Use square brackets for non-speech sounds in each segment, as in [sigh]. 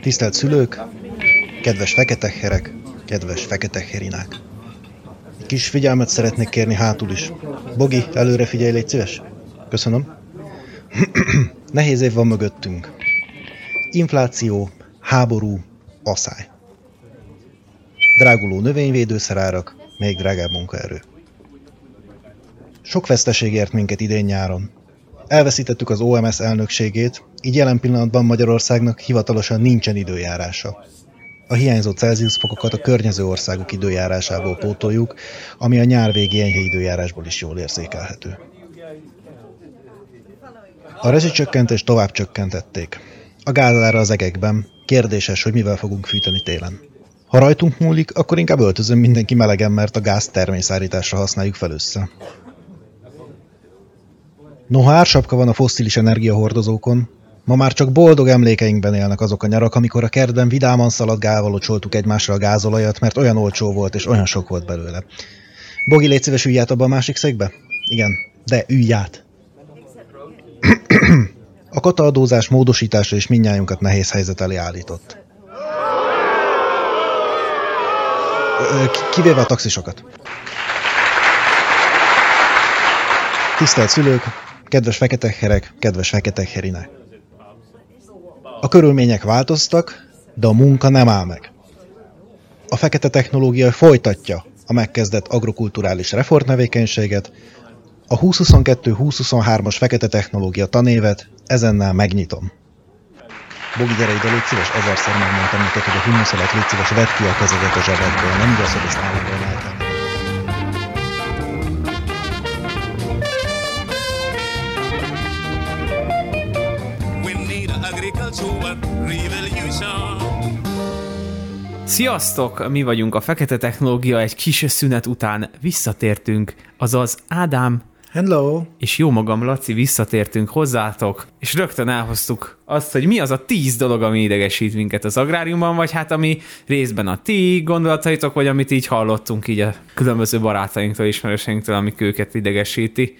Tisztelt szülők, kedves feketehherek, kedves feketeherinák. Kis figyelmet szeretnék kérni hátul is. Bogi, előre figyelj, légy szíves. Köszönöm. [clears throat] Nehéz év van mögöttünk. Infláció, háború, asszály. Dráguló növényvédőszerárak, még drágább munkaerő. Sok veszteség ért minket idén nyáron. Elveszítettük az OMS elnökségét, így jelen pillanatban Magyarországnak hivatalosan nincsen időjárása. A hiányzó Celsius fokokat a környező országok időjárásából pótoljuk, ami a nyár végi enyhe időjárásból is jól érzékelhető. A rezsicsökkentést tovább csökkentették. A gázára az egekben. Kérdéses, hogy mivel fogunk fűteni télen. Ha rajtunk múlik, akkor inkább öltözön mindenki melegen, mert a gáz természárításra használjuk fel össze. Noha ársapka van a fosszilis energiahordozókon, ma már csak boldog emlékeinkben élnek azok a nyarak, amikor a kertben vidáman szaladgálva locsoltuk egymásra a gázolajat, mert olyan olcsó volt és olyan sok volt belőle. Bogi, légy szíves, ülj át abba a másik székbe? Igen, de ülj át. A kataadózás módosítása is mindnyájunkat nehéz helyzet elé állított. Kivéve a taxisokat. Tisztelt szülők, kedves feketehherek, kedves feketeherinek. A körülmények változtak, de a munka nem áll meg. A fekete technológia folytatja a megkezdett agrokulturális reformtevékenységet, a 2022-2023-as fekete technológia tanévet ezennel megnyitom. Bogi, gyere ide, légy szíves, ezerszer megmondtam neked, hogy a humusz alatt légy szíves, vedd ki a kezedet a zsebedből, nem igaz, hogy ezt állandóan Sziasztok! Mi vagyunk a Fekete Technológia, egy kis szünet után visszatértünk, azaz Ádám Hello! És jó magam, Laci, visszatértünk hozzátok, és rögtön elhoztuk azt, hogy mi az a tíz dolog, ami idegesít minket az agráriumban, vagy hát ami részben a ti gondolataitok, vagy amit így hallottunk így a különböző barátainktól, ismerőseinktől, amik őket idegesíti.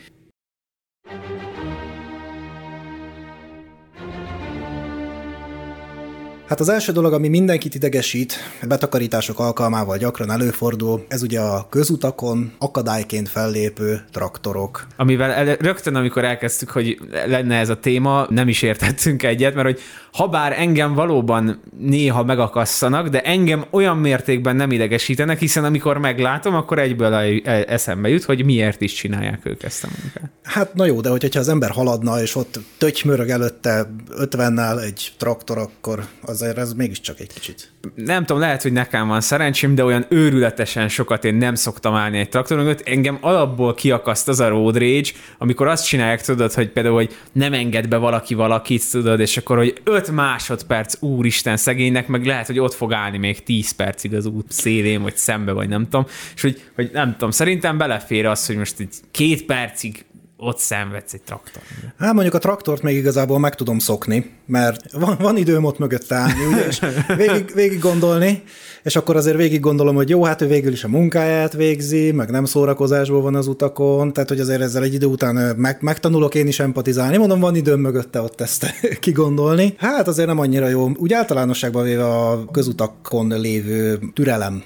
Hát az első dolog, ami mindenkit idegesít, betakarítások alkalmával gyakran előfordul, ez ugye a közutakon akadályként fellépő traktorok. Amivel el, rögtön, amikor elkezdtük, hogy lenne ez a téma, nem is értettünk egyet, mert hogy ha bár engem valóban néha megakasszanak, de engem olyan mértékben nem idegesítenek, hiszen amikor meglátom, akkor egyből eszembe jut, hogy miért is csinálják ők ezt a munkát. Hát na jó, de hogyha az ember haladna, és ott tötymörög előtte 50-nel egy traktor, akkor azért ez mégiscsak egy kicsit. Nem tudom, lehet, hogy nekem van szerencsém, de olyan őrületesen sokat én nem szoktam állni egy traktor mögött. Engem alapból kiakaszt az a road rage, amikor azt csinálják, tudod, hogy például, hogy nem enged be valaki valakit, tudod, és akkor, hogy 5 másodperc, úristen, szegénynek, meg lehet, hogy ott fog állni még 10 percig az út szélén, vagy szembe, vagy nem tudom. És hogy, hogy nem tudom, szerintem belefér az, hogy most egy két percig ott szenvedsz egy traktor. Hát mondjuk a traktort még igazából meg tudom szokni, mert van, van időm ott mögött állni, ugye, és végig, végig gondolni, és akkor azért végig gondolom, hogy jó, hát ő végül is a munkáját végzi, meg nem szórakozásból van az utakon, tehát hogy azért ezzel egy idő után meg, megtanulok én is empatizálni, mondom, van időm mögötte ott ezt [laughs] kigondolni. Hát azért nem annyira jó. Úgy általánosságban véve a közutakon lévő türelem,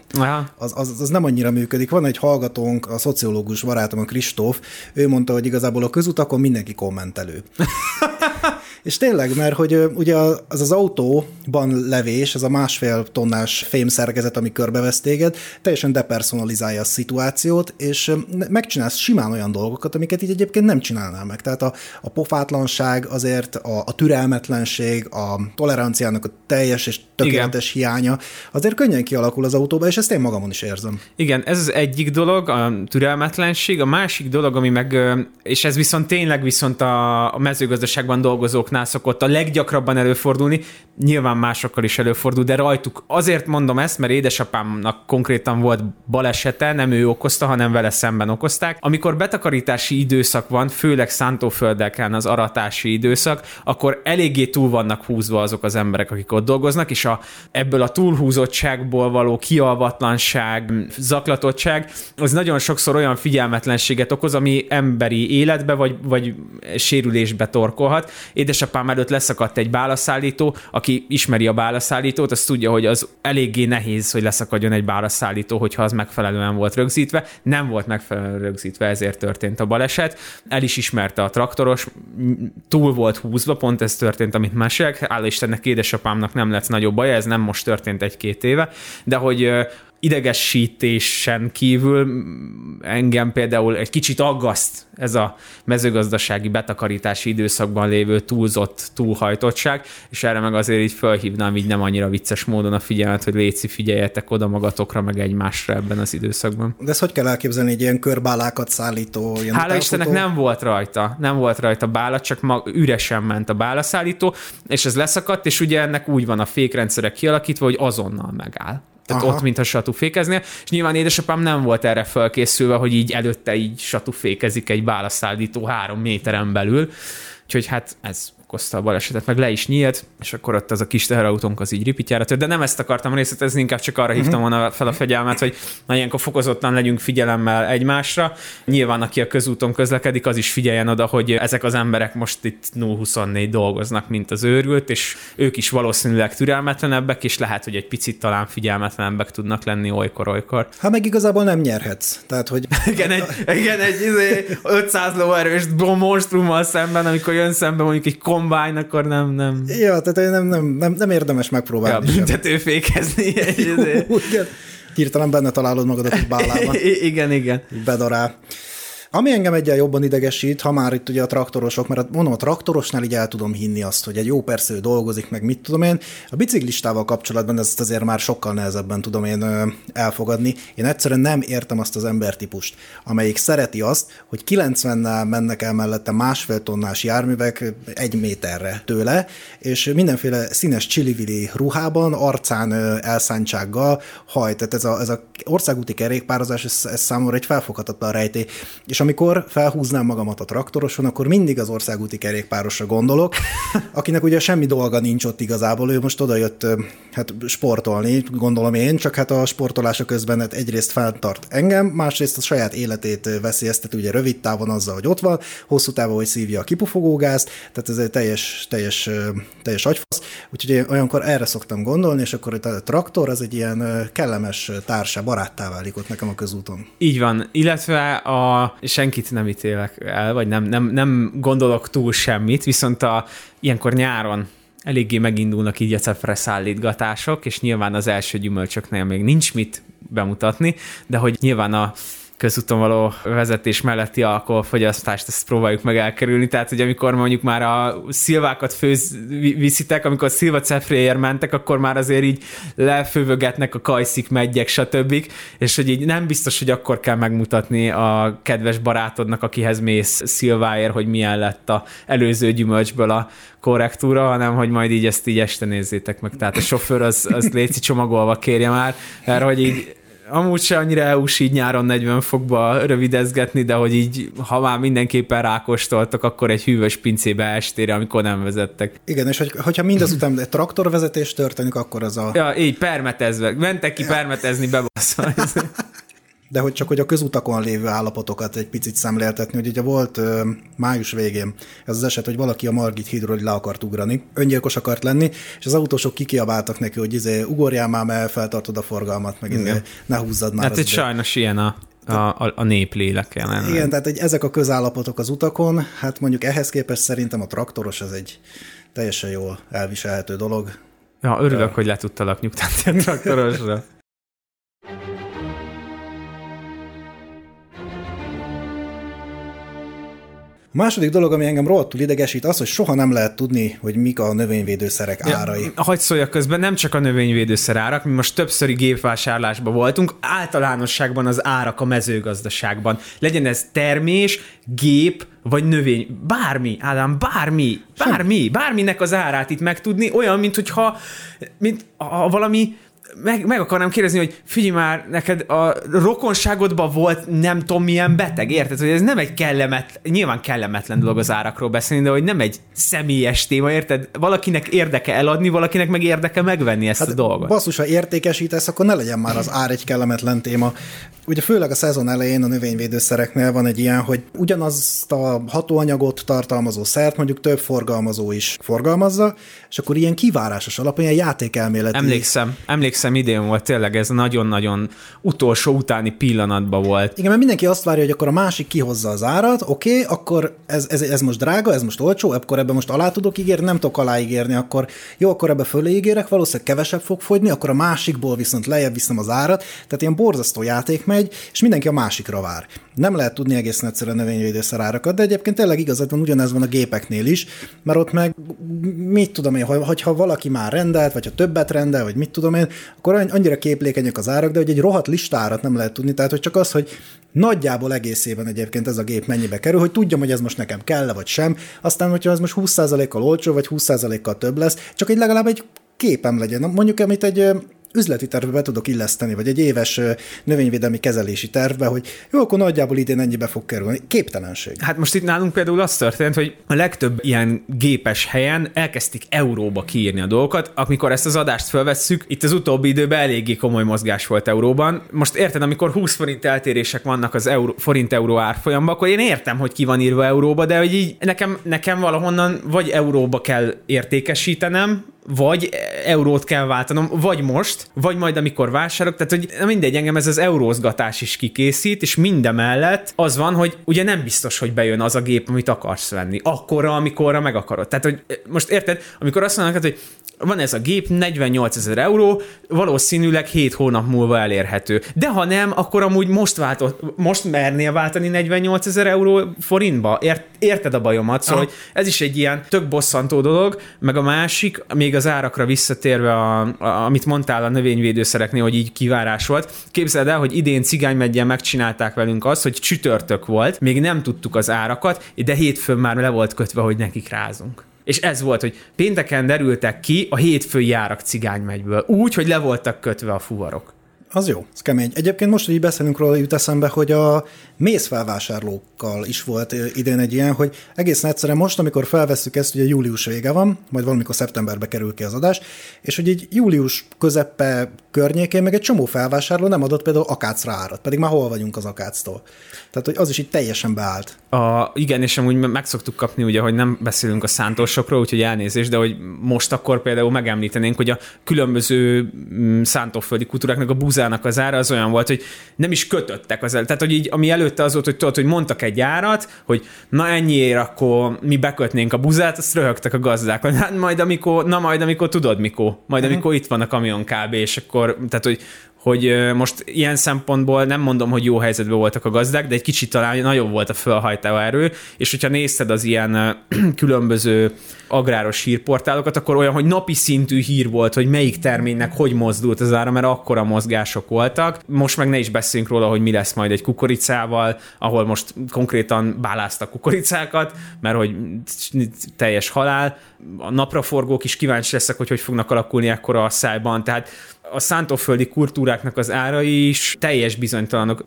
az, az, az nem annyira működik. Van egy hallgatónk, a szociológus barátom, a Kristóf, ő mondta, hogy igazából a közutakon mindenki kommentelő. [laughs] És tényleg, mert hogy ugye az az autóban levés, ez a másfél tonnás fémszerkezet, ami körbevesz téged, teljesen depersonalizálja a szituációt, és megcsinálsz simán olyan dolgokat, amiket így egyébként nem csinálnál meg. Tehát a, a pofátlanság azért, a, a türelmetlenség, a toleranciának a teljes és tökéletes Igen. hiánya, azért könnyen kialakul az autóba, és ezt én magamon is érzem. Igen, ez az egyik dolog, a türelmetlenség, a másik dolog, ami meg, és ez viszont tényleg viszont a, a mezőgazdaságban dolgozók traktorosoknál szokott a leggyakrabban előfordulni, nyilván másokkal is előfordul, de rajtuk azért mondom ezt, mert édesapámnak konkrétan volt balesete, nem ő okozta, hanem vele szemben okozták. Amikor betakarítási időszak van, főleg szántóföldeken az aratási időszak, akkor eléggé túl vannak húzva azok az emberek, akik ott dolgoznak, és a, ebből a túlhúzottságból való kialvatlanság, zaklatottság, az nagyon sokszor olyan figyelmetlenséget okoz, ami emberi életbe vagy, vagy sérülésbe torkolhat. Édesapám előtt leszakadt egy bálaszállító, aki ismeri a bálaszállítót, az tudja, hogy az eléggé nehéz, hogy leszakadjon egy bálaszállító, hogyha az megfelelően volt rögzítve. Nem volt megfelelően rögzítve, ezért történt a baleset. El is ismerte a traktoros, túl volt húzva, pont ez történt, amit mesélek. Hála Istennek édesapámnak nem lett nagyobb baj, ez nem most történt egy-két éve, de hogy idegesítésen kívül engem például egy kicsit aggaszt ez a mezőgazdasági betakarítási időszakban lévő túlzott túlhajtottság, és erre meg azért így felhívnám így nem annyira vicces módon a figyelmet, hogy léci figyeljetek oda magatokra, meg egymásra ebben az időszakban. De ezt hogy kell elképzelni egy ilyen körbálákat szállító? Ilyen Hála Istennek nem volt rajta, nem volt rajta bála, csak ma üresen ment a bálaszállító, és ez leszakadt, és ugye ennek úgy van a fékrendszerek kialakítva, hogy azonnal megáll. Tehát Aha. ott, mintha satufékeznél, és nyilván édesapám nem volt erre felkészülve, hogy így előtte így satufékezik egy bálaszállító három méteren belül, úgyhogy hát ez okozta a balesetet, meg le is nyílt, és akkor ott az a kis teherautónk az így ripityára tört, de nem ezt akartam részletezni, inkább csak arra hívtam mhm. volna fel a fegyelmet, hogy na ilyenkor fokozottan legyünk figyelemmel egymásra. Nyilván, aki a közúton közlekedik, az is figyeljen oda, hogy ezek az emberek most itt 0-24 dolgoznak, mint az őrült, és ők is valószínűleg türelmetlenebbek, és lehet, hogy egy picit talán figyelmetlenebbek tudnak lenni olykor-olykor. Hát meg igazából nem nyerhetsz. Tehát, hogy... [laughs] igen, egy, igen, egy 500 izé, lóerős monstrummal szemben, amikor jön szembe mondjuk egy kom kombájn, akkor nem, nem... Ja, tehát nem, nem, nem, nem érdemes megpróbálni. Ja, büntetőfékezni. [laughs] Hirtelen benne találod magadat egy bálában. [laughs] igen, igen. Bedarál. Ami engem egyen jobban idegesít, ha már itt ugye a traktorosok, mert mondom, a traktorosnál így el tudom hinni azt, hogy egy jó persze ő dolgozik, meg mit tudom én. A biciklistával kapcsolatban ezt azért már sokkal nehezebben tudom én elfogadni. Én egyszerűen nem értem azt az embertípust, amelyik szereti azt, hogy 90-nel mennek el mellette másfél tonnás járművek egy méterre tőle, és mindenféle színes csillivili ruhában, arcán elszántsággal hajt. Tehát ez a, ez a országúti kerékpározás, ez, ez számomra egy felfoghatatlan rejtély. És amikor felhúznám magamat a traktoroson, akkor mindig az országúti kerékpárosra gondolok, akinek ugye semmi dolga nincs ott igazából, ő most oda jött hát sportolni, gondolom én, csak hát a sportolása közben hát egyrészt feltart engem, másrészt a saját életét veszélyeztet ugye rövid távon azzal, hogy ott van, hosszú távon, hogy szívja a kipufogógázt, tehát ez egy teljes, teljes, teljes agyfasz, úgyhogy én olyankor erre szoktam gondolni, és akkor a traktor az egy ilyen kellemes társá, baráttá válik ott nekem a közúton. Így van, illetve a senkit nem ítélek el, vagy nem, nem, nem gondolok túl semmit, viszont a, ilyenkor nyáron eléggé megindulnak így a cefre szállítgatások, és nyilván az első gyümölcsöknél még nincs mit bemutatni, de hogy nyilván a közúton való vezetés melletti alkoholfogyasztást, ezt próbáljuk meg elkerülni. Tehát, hogy amikor mondjuk már a szilvákat főz, viszitek, amikor szilva cefréért mentek, akkor már azért így lefővögetnek a kajszik, megyek, stb. És hogy így nem biztos, hogy akkor kell megmutatni a kedves barátodnak, akihez mész szilváért, hogy milyen lett a előző gyümölcsből a korrektúra, hanem hogy majd így ezt így este nézzétek meg. Tehát a sofőr az, az léci csomagolva kérje már, mert hogy így amúgy se annyira eu így nyáron 40 fokba rövidezgetni, de hogy így, ha már mindenképpen rákostoltak, akkor egy hűvös pincébe estére, amikor nem vezettek. Igen, és hogy, hogyha mindezután egy traktorvezetés történik, akkor az a... Ja, így permetezve. Mentek ki permetezni, bebaszva. [laughs] de hogy csak hogy a közutakon lévő állapotokat egy picit szemléltetni, hogy ugye volt ö, május végén ez az eset, hogy valaki a Margit hídról le akart ugrani, öngyilkos akart lenni, és az autósok kikiabáltak neki, hogy izé, ugorjál már, mert feltartod a forgalmat, meg izé, ne húzzad már. Hát itt sajnos ilyen a a, a, a néplélek jelen. Igen, tehát egy, ezek a közállapotok az utakon, hát mondjuk ehhez képest szerintem a traktoros az egy teljesen jól elviselhető dolog. Ja, örülök, De... hogy le tudtalak nyugtatni a traktorosra. [laughs] A második dolog, ami engem rohadtul idegesít, az, hogy soha nem lehet tudni, hogy mik a növényvédőszerek ja, árai. Hagy szóljak közben, nem csak a növényvédőszer árak, mi most többszöri gépvásárlásban voltunk, általánosságban az árak a mezőgazdaságban. Legyen ez termés, gép, vagy növény, bármi, Ádám, bármi, bármi, bárminek az árát itt megtudni, olyan, mint hogyha mint a, valami meg, meg akarnám kérdezni, hogy figyelj már, neked a rokonságodban volt nem tudom milyen beteg, érted? Hogy ez nem egy kellemet, nyilván kellemetlen dolog az árakról beszélni, de hogy nem egy személyes téma, érted? Valakinek érdeke eladni, valakinek meg érdeke megvenni ezt hát, a dolgot. Basszus, ha értékesítesz, akkor ne legyen már az ár egy kellemetlen téma. Ugye főleg a szezon elején a növényvédőszereknél van egy ilyen, hogy ugyanazt a hatóanyagot tartalmazó szert mondjuk több forgalmazó is forgalmazza, és akkor ilyen kivárásos alapon ilyen játékelméleti. Emlékszem, emlékszem idén volt tényleg, ez nagyon-nagyon utolsó utáni pillanatban volt. Igen, mert mindenki azt várja, hogy akkor a másik kihozza az árat, oké, okay, akkor ez, ez, ez, most drága, ez most olcsó, akkor ebben most alá tudok ígérni, nem tudok alá ígérni, akkor jó, akkor ebbe fölé ígérek, valószínűleg kevesebb fog fogyni, akkor a másikból viszont lejjebb viszem az árat, tehát ilyen borzasztó játék megy, és mindenki a másikra vár. Nem lehet tudni egészen egyszerűen növényvédőszer árakat, de egyébként tényleg igazad van, ugyanez van a gépeknél is, mert ott meg mit tudom én, hogyha valaki már rendelt, vagy ha többet rendel, vagy mit tudom én, akkor annyira képlékenyek az árak, de hogy egy rohadt listárat nem lehet tudni, tehát hogy csak az, hogy nagyjából egészében egyébként ez a gép mennyibe kerül, hogy tudjam, hogy ez most nekem kell vagy sem, aztán, hogyha ez most 20%-kal olcsó, vagy 20%-kal több lesz, csak egy legalább egy képem legyen. Mondjuk, amit egy üzleti tervbe be tudok illeszteni, vagy egy éves növényvédelmi kezelési tervbe, hogy jó, akkor nagyjából idén ennyibe fog kerülni. Képtelenség. Hát most itt nálunk például az történt, hogy a legtöbb ilyen gépes helyen elkezdték euróba kiírni a dolgokat. Amikor ezt az adást felvesszük, itt az utóbbi időben eléggé komoly mozgás volt euróban. Most érted, amikor 20 forint eltérések vannak az euró, forint-euró árfolyamban, akkor én értem, hogy ki van írva euróba, de hogy így nekem, nekem valahonnan vagy euróba kell értékesítenem, vagy eurót kell váltanom, vagy most, vagy majd amikor vásárolok, tehát hogy mindegy, engem ez az eurózgatás is kikészít, és mindemellett az van, hogy ugye nem biztos, hogy bejön az a gép, amit akarsz venni. Akkorra, amikorra meg akarod. Tehát, hogy most érted, amikor azt mondanak, hogy van ez a gép, 48 ezer euró, valószínűleg 7 hónap múlva elérhető. De ha nem, akkor amúgy most, váltott, most mernél váltani 48 ezer euró forintba? Ért, érted a bajomat? Szóval hogy ez is egy ilyen tök bosszantó dolog, meg a másik, még az árakra visszatérve, a, a, amit mondtál a növényvédőszereknél, hogy így kivárás volt. Képzeld el, hogy idén cigánymegyen megcsinálták velünk azt, hogy csütörtök volt, még nem tudtuk az árakat, de hétfőn már le volt kötve, hogy nekik rázunk. És ez volt, hogy pénteken derültek ki a hétfői járak cigánymegyből, úgy, hogy le voltak kötve a fuvarok. Az jó, ez kemény. Egyébként most, hogy így beszélünk róla, jut eszembe, hogy a mézfelvásárlókkal is volt idén egy ilyen, hogy egészen egyszerűen most, amikor felvesszük ezt, ugye július vége van, majd valamikor szeptemberbe kerül ki az adás, és hogy így július közepe környékén meg egy csomó felvásárló nem adott például akácra árat, pedig már hol vagyunk az akáctól. Tehát, hogy az is itt teljesen beállt. A, igen, és amúgy meg szoktuk kapni, ugye, hogy nem beszélünk a szántósokról, úgyhogy elnézést, de hogy most akkor például megemlítenénk, hogy a különböző szántóföldi kultúráknak a búzának az ára az olyan volt, hogy nem is kötöttek az el. Tehát, hogy így, ami előtte az volt, hogy tudod, hogy mondtak egy árat, hogy na ennyiért akkor mi bekötnénk a buzát, azt röhögtek a gazdák, hogy hát majd amikor, na majd amikor tudod mikor, majd uh-huh. amikor itt van a kamion kb. és akkor, tehát hogy hogy most ilyen szempontból nem mondom, hogy jó helyzetben voltak a gazdák, de egy kicsit talán nagyobb volt a felhajtó erő, és hogyha nézted az ilyen [clears throat] különböző agráros hírportálokat, akkor olyan, hogy napi szintű hír volt, hogy melyik terménynek hogy mozdult az ára, mert akkora mozgások voltak. Most meg ne is beszéljünk róla, hogy mi lesz majd egy kukoricával, ahol most konkrétan báláztak kukoricákat, mert hogy teljes halál. A napraforgók is kíváncsi leszek, hogy hogy fognak alakulni ekkora a szájban. Tehát a szántóföldi kultúráknak az árai is teljes bizonytalanok.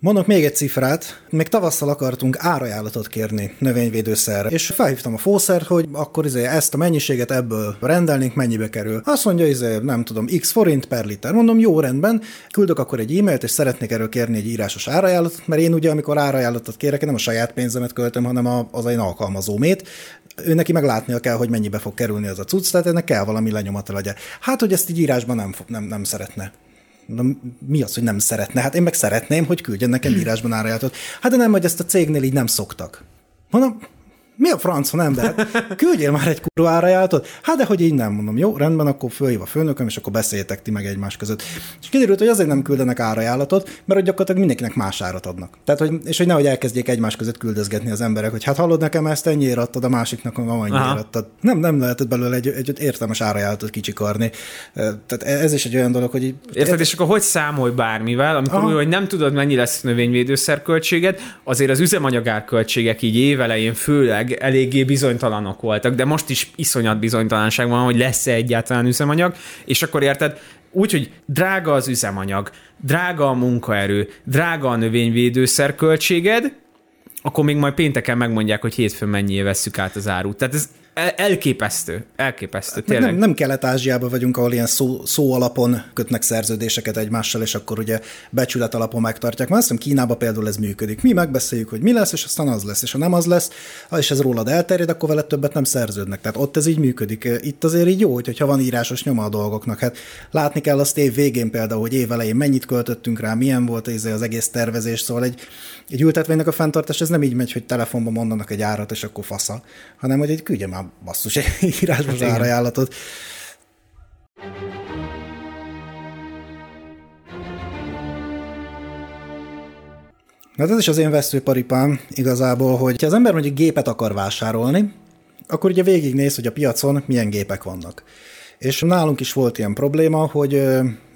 Mondok még egy cifrát, még tavasszal akartunk árajánlatot kérni növényvédőszerre, és felhívtam a fószert, hogy akkor izé ezt a mennyiséget ebből rendelnénk, mennyibe kerül. Azt mondja, izé, nem tudom, x forint per liter. Mondom, jó rendben, küldök akkor egy e-mailt, és szeretnék erről kérni egy írásos árajánlatot, mert én ugye, amikor árajánlatot kérek, nem a saját pénzemet költöm, hanem az én alkalmazómét, ő neki meg látnia kell, hogy mennyibe fog kerülni az a cucc, tehát ennek kell valami lenyomata legyen. Hát, hogy ezt így írásban nem, nem, nem szeretne. Na, mi az, hogy nem szeretne? Hát én meg szeretném, hogy küldjen nekem írásban árajánlatot. Hát de nem, hogy ezt a cégnél így nem szoktak. Mondom, mi a franc, nem, de hát küldjél már egy kurva árajánlatot. Hát de hogy így nem mondom, jó, rendben, akkor fölhív a főnököm, és akkor beszéljetek ti meg egymás között. És kiderült, hogy azért nem küldenek árajánlatot, mert hogy gyakorlatilag mindenkinek más árat adnak. Tehát, hogy, és hogy nehogy elkezdjék egymás között küldözgetni az emberek, hogy hát hallod nekem ezt ennyiért adtad, a másiknak annyira adtad. Nem, nem lehetett belőle egy, egy, értelmes árajánlatot kicsikarni. Tehát ez is egy olyan dolog, hogy... Érted, és akkor hogy számolj bármivel, amikor úgy, hogy nem tudod, mennyi lesz a növényvédőszer költséged, azért az üzemanyagárköltségek így évelején főleg eléggé bizonytalanok voltak, de most is iszonyat bizonytalanság van, hogy lesz-e egyáltalán üzemanyag, és akkor érted, úgy, hogy drága az üzemanyag, drága a munkaerő, drága a növényvédőszer költséged, akkor még majd pénteken megmondják, hogy hétfőn mennyié vesszük át az árut. Tehát ez elképesztő, elképesztő, tényleg. Nem, nem Kelet-Ázsiában vagyunk, ahol ilyen szó, szó alapon kötnek szerződéseket egymással, és akkor ugye becsület alapon megtartják. Mert azt hiszem Kínában például ez működik. Mi megbeszéljük, hogy mi lesz, és aztán az lesz, és ha nem az lesz, és ez rólad elterjed, akkor vele többet nem szerződnek. Tehát ott ez így működik. Itt azért így jó, hogyha van írásos nyoma a dolgoknak. Hát látni kell azt év végén például, hogy év elején mennyit költöttünk rá, milyen volt az egész tervezés, szóval egy, egy ültetvénynek a fenntartás ez nem így megy, hogy telefonban mondanak egy árat, és akkor fasza, hanem hogy egy küldje már basszus egy írásba az árajánlatot. Na ez is az én veszőparipám igazából, hogy ha az ember mondjuk gépet akar vásárolni, akkor ugye végignéz, hogy a piacon milyen gépek vannak. És nálunk is volt ilyen probléma, hogy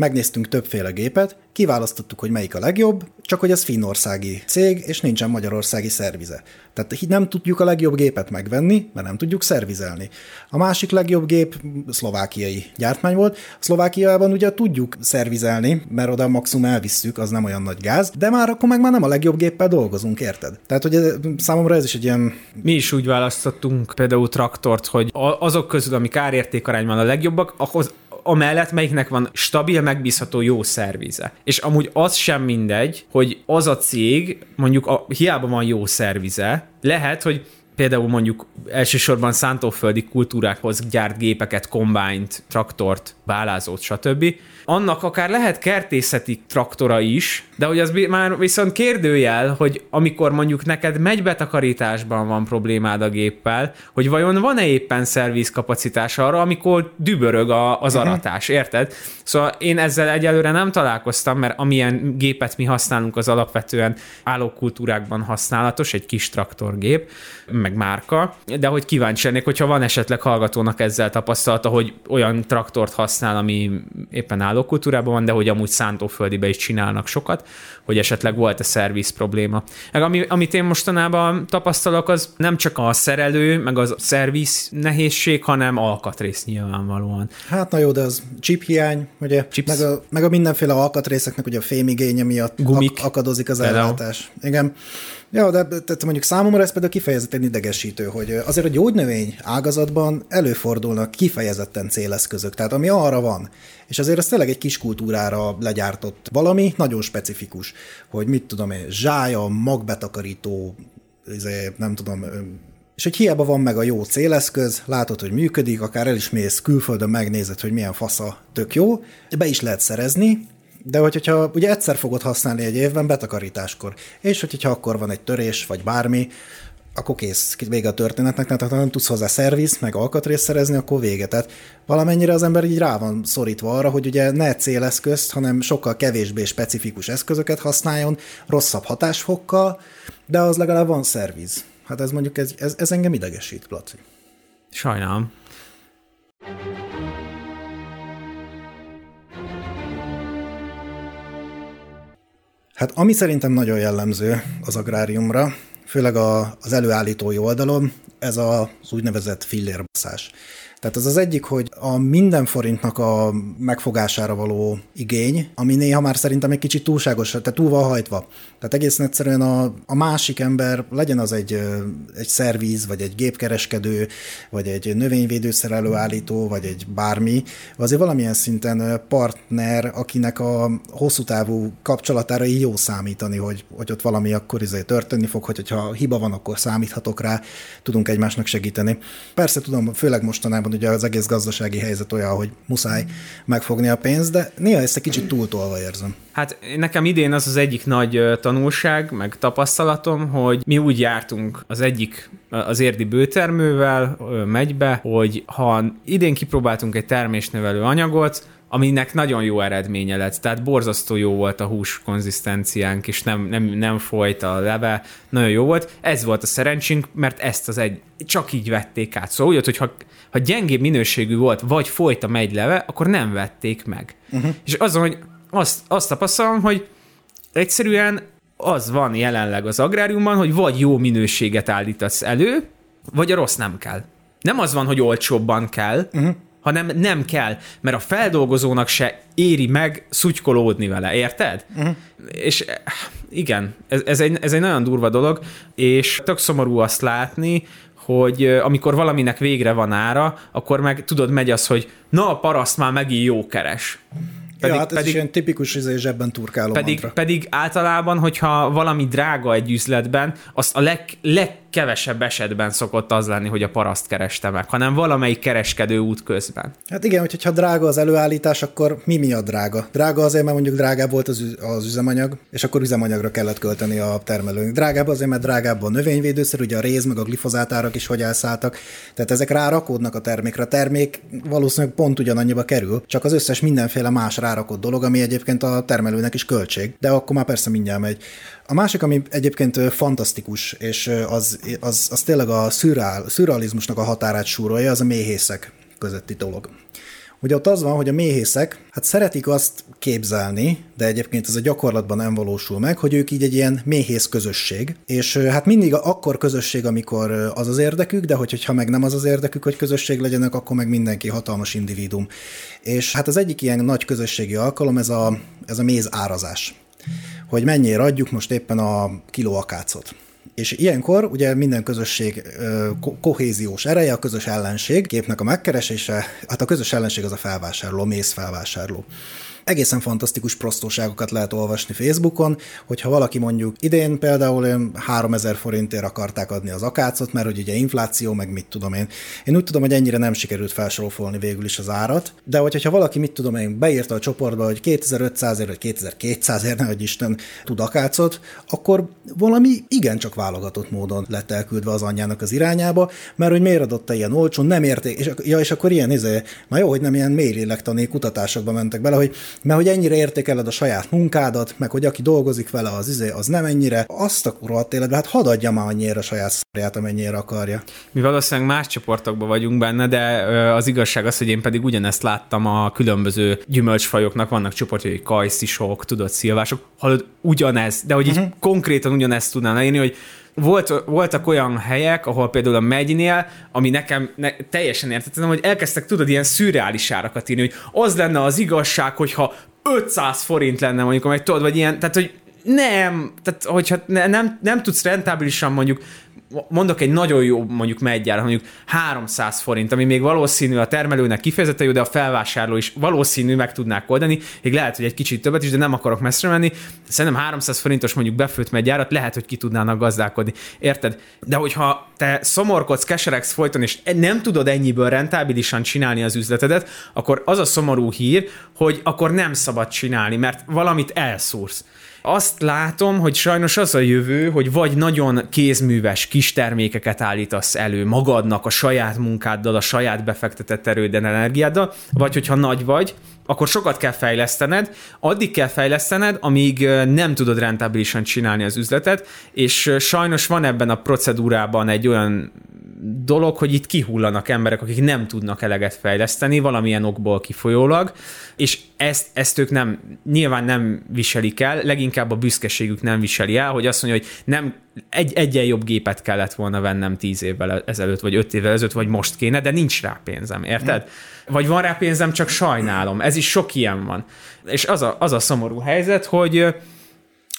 megnéztünk többféle gépet, kiválasztottuk, hogy melyik a legjobb, csak hogy ez finnországi cég, és nincsen magyarországi szervize. Tehát nem tudjuk a legjobb gépet megvenni, mert nem tudjuk szervizelni. A másik legjobb gép szlovákiai gyártmány volt. Szlovákiában ugye tudjuk szervizelni, mert oda maximum elvisszük, az nem olyan nagy gáz, de már akkor meg már nem a legjobb géppel dolgozunk, érted? Tehát, hogy ez, számomra ez is egy ilyen... Mi is úgy választottunk például traktort, hogy azok közül, amik árértékarányban a legjobbak, ahhoz amellett melyiknek van stabil, megbízható, jó szervize. És amúgy az sem mindegy, hogy az a cég, mondjuk a, hiába van jó szervize, lehet, hogy például mondjuk elsősorban szántóföldi kultúrákhoz gyárt gépeket, kombányt, traktort, bálázót, stb. Annak akár lehet kertészeti traktora is, de hogy az már viszont kérdőjel, hogy amikor mondjuk neked megy betakarításban van problémád a géppel, hogy vajon van-e éppen szervizkapacitás arra, amikor dübörög a, az mhm. aratás, érted? Szóval én ezzel egyelőre nem találkoztam, mert amilyen gépet mi használunk, az alapvetően állókultúrákban használatos, egy kis traktorgép, meg márka, de hogy kíváncsi lennék, hogyha van esetleg hallgatónak ezzel tapasztalata, hogy olyan traktort használ, ami éppen állókultúrában van, de hogy amúgy szántóföldibe is csinálnak sokat, hogy esetleg volt-e szerviz probléma. Meg ami, amit én mostanában tapasztalok, az nem csak a szerelő, meg az szerviz nehézség, hanem alkatrész nyilvánvalóan. Hát na jó, de az chip hiány, ugye, meg a, meg a mindenféle alkatrészeknek ugye a fémigénye miatt Gumik. Ak- akadozik az ellátás. Igen. Ja, de tehát mondjuk számomra ez például kifejezetten idegesítő, hogy azért a gyógynövény ágazatban előfordulnak kifejezetten céleszközök, tehát ami arra van. És azért ez tényleg egy kis kultúrára legyártott valami, nagyon specifikus, hogy mit tudom én, zsája, magbetakarító, izé, nem tudom, és hogy hiába van meg a jó céleszköz, látod, hogy működik, akár el is mész külföldön, megnézed, hogy milyen fasza tök jó, be is lehet szerezni, de hogyha ugye egyszer fogod használni egy évben betakarításkor, és hogyha akkor van egy törés, vagy bármi, akkor kész, vége a történetnek, tehát ha nem tudsz hozzá szerviz, meg alkatrészt szerezni, akkor vége. Tehát valamennyire az ember így rá van szorítva arra, hogy ugye ne céleszközt, hanem sokkal kevésbé specifikus eszközöket használjon, rosszabb hatásfokkal, de az legalább van szerviz. Hát ez mondjuk, ez, ez, ez engem idegesít, Placi. Sajnálom. Hát ami szerintem nagyon jellemző az agráriumra, főleg a, az előállítói oldalon, ez az úgynevezett fillérbaszás. Tehát az az egyik, hogy a minden forintnak a megfogására való igény, ami néha már szerintem egy kicsit túlságos, tehát túl van hajtva. Tehát egészen egyszerűen a, a másik ember, legyen az egy, egy szervíz, vagy egy gépkereskedő, vagy egy növényvédőszer előállító, vagy egy bármi, azért valamilyen szinten partner, akinek a hosszú távú kapcsolatára így jó számítani, hogy, hogy ott valami akkor izé történni fog, hogy ha hiba van, akkor számíthatok rá, tudunk egymásnak segíteni. Persze tudom, főleg mostanában van ugye az egész gazdasági helyzet olyan, hogy muszáj megfogni a pénzt, de néha ezt egy kicsit túltolva érzem. Hát nekem idén az az egyik nagy tanulság, meg tapasztalatom, hogy mi úgy jártunk az egyik, az érdi bőtermővel megybe, hogy ha idén kipróbáltunk egy termésnövelő anyagot, aminek nagyon jó eredménye lett, tehát borzasztó jó volt a hús konzisztenciánk, és nem, nem, nem folyt a leve, nagyon jó volt. Ez volt a szerencsénk, mert ezt az egy, csak így vették át. Szóval úgy, hogy ha, ha gyengébb minőségű volt, vagy folyt a megy leve, akkor nem vették meg. Uh-huh. És azon, hogy azt, azt tapasztalom, hogy egyszerűen az van jelenleg az agráriumban, hogy vagy jó minőséget állítasz elő, vagy a rossz nem kell. Nem az van, hogy olcsóbban kell, uh-huh hanem nem kell, mert a feldolgozónak se éri meg szutykolódni vele, érted? Uh-huh. És igen, ez, ez, egy, ez egy nagyon durva dolog, és tök szomorú azt látni, hogy amikor valaminek végre van ára, akkor meg tudod, megy az, hogy na, a paraszt már megint jó keres. Pedig, ja, hát ez pedig, is ilyen tipikus izé, zsebben turkáló pedig, pedig általában, hogyha valami drága egy üzletben, azt a leg, leg kevesebb esetben szokott az lenni, hogy a paraszt kereste meg, hanem valamelyik kereskedő út közben. Hát igen, hogyha drága az előállítás, akkor mi miatt drága? Drága azért, mert mondjuk drágább volt az, az üzemanyag, és akkor üzemanyagra kellett költeni a termelőnek. Drágább azért, mert drágább a növényvédőszer, ugye a réz, meg a glifozátárak is hogy elszálltak. Tehát ezek rárakódnak a termékre. A termék valószínűleg pont ugyanannyiba kerül, csak az összes mindenféle más rárakott dolog, ami egyébként a termelőnek is költség. De akkor már persze mindjárt megy. A másik, ami egyébként fantasztikus, és az, az, az tényleg a szürreal, szürrealizmusnak a határát súrolja, az a méhészek közötti dolog. Ugye ott az van, hogy a méhészek hát szeretik azt képzelni, de egyébként ez a gyakorlatban nem valósul meg, hogy ők így egy ilyen méhész közösség, és hát mindig akkor közösség, amikor az az érdekük, de hogyha meg nem az az érdekük, hogy közösség legyenek, akkor meg mindenki hatalmas individum. És hát az egyik ilyen nagy közösségi alkalom ez a, ez a méz árazás hogy mennyire adjuk most éppen a kiló akácot. És ilyenkor ugye minden közösség kohéziós ereje, a közös ellenség, képnek a megkeresése, hát a közös ellenség az a felvásárló, a méz felvásárló egészen fantasztikus prostóságokat lehet olvasni Facebookon, hogyha valaki mondjuk idén például 3000 forintért akarták adni az akácot, mert hogy ugye infláció, meg mit tudom én. Én úgy tudom, hogy ennyire nem sikerült felsorolni végül is az árat, de hogyha valaki, mit tudom én, beírta a csoportba, hogy 2500 ért, vagy 2200 ért, hogy Isten tud akácot, akkor valami igencsak válogatott módon lett elküldve az anyjának az irányába, mert hogy miért adott ilyen olcsón, nem érték, és, ja, és akkor ilyen, izé, már jó, hogy nem ilyen mély lélektani kutatásokba mentek bele, hogy mert hogy ennyire értékeled a saját munkádat, meg hogy aki dolgozik vele, az izé, az nem ennyire, azt a rohadt életbe, hát hadd adja már annyira a saját szarját, amennyire akarja. Mi valószínűleg más csoportokban vagyunk benne, de az igazság az, hogy én pedig ugyanezt láttam a különböző gyümölcsfajoknak, vannak csoportjai, kajszisok, tudod, szilvások, hallod, ugyanez, de hogy uh-huh. így mhm. konkrétan ugyanezt tudnál leírni, hogy volt, voltak olyan helyek, ahol például a megynél, ami nekem ne, teljesen értettem, hogy elkezdtek, tudod, ilyen szürreális árakat írni, hogy az lenne az igazság, hogyha 500 forint lenne mondjuk, vagy tudod, vagy ilyen, tehát hogy nem, tehát hogyha ne, nem, nem tudsz rentábilisan mondjuk mondok egy nagyon jó mondjuk megyára, mondjuk 300 forint, ami még valószínű a termelőnek kifejezetten jó, de a felvásárló is valószínű meg tudnák oldani, még lehet, hogy egy kicsit többet is, de nem akarok messzre menni. Szerintem 300 forintos mondjuk befőtt megyárat lehet, hogy ki tudnának gazdálkodni. Érted? De hogyha te szomorkodsz, keseregsz folyton, és nem tudod ennyiből rentábilisan csinálni az üzletedet, akkor az a szomorú hír, hogy akkor nem szabad csinálni, mert valamit elszúrsz. Azt látom, hogy sajnos az a jövő, hogy vagy nagyon kézműves kis termékeket állítasz elő magadnak, a saját munkáddal, a saját befektetett erőden, energiáddal, vagy hogyha nagy vagy, akkor sokat kell fejlesztened, addig kell fejlesztened, amíg nem tudod rentábilisan csinálni az üzletet, és sajnos van ebben a procedúrában egy olyan dolog, hogy itt kihullanak emberek, akik nem tudnak eleget fejleszteni, valamilyen okból kifolyólag, és ezt, ezt ők nem, nyilván nem viselik el, leginkább a büszkeségük nem viseli el, hogy azt mondja, hogy nem egy, egyen jobb gépet kellett volna vennem tíz évvel ezelőtt, vagy öt évvel ezelőtt, vagy most kéne, de nincs rá pénzem, érted? Vagy van rá pénzem, csak sajnálom. Ez is sok ilyen van. És az a, az a szomorú helyzet, hogy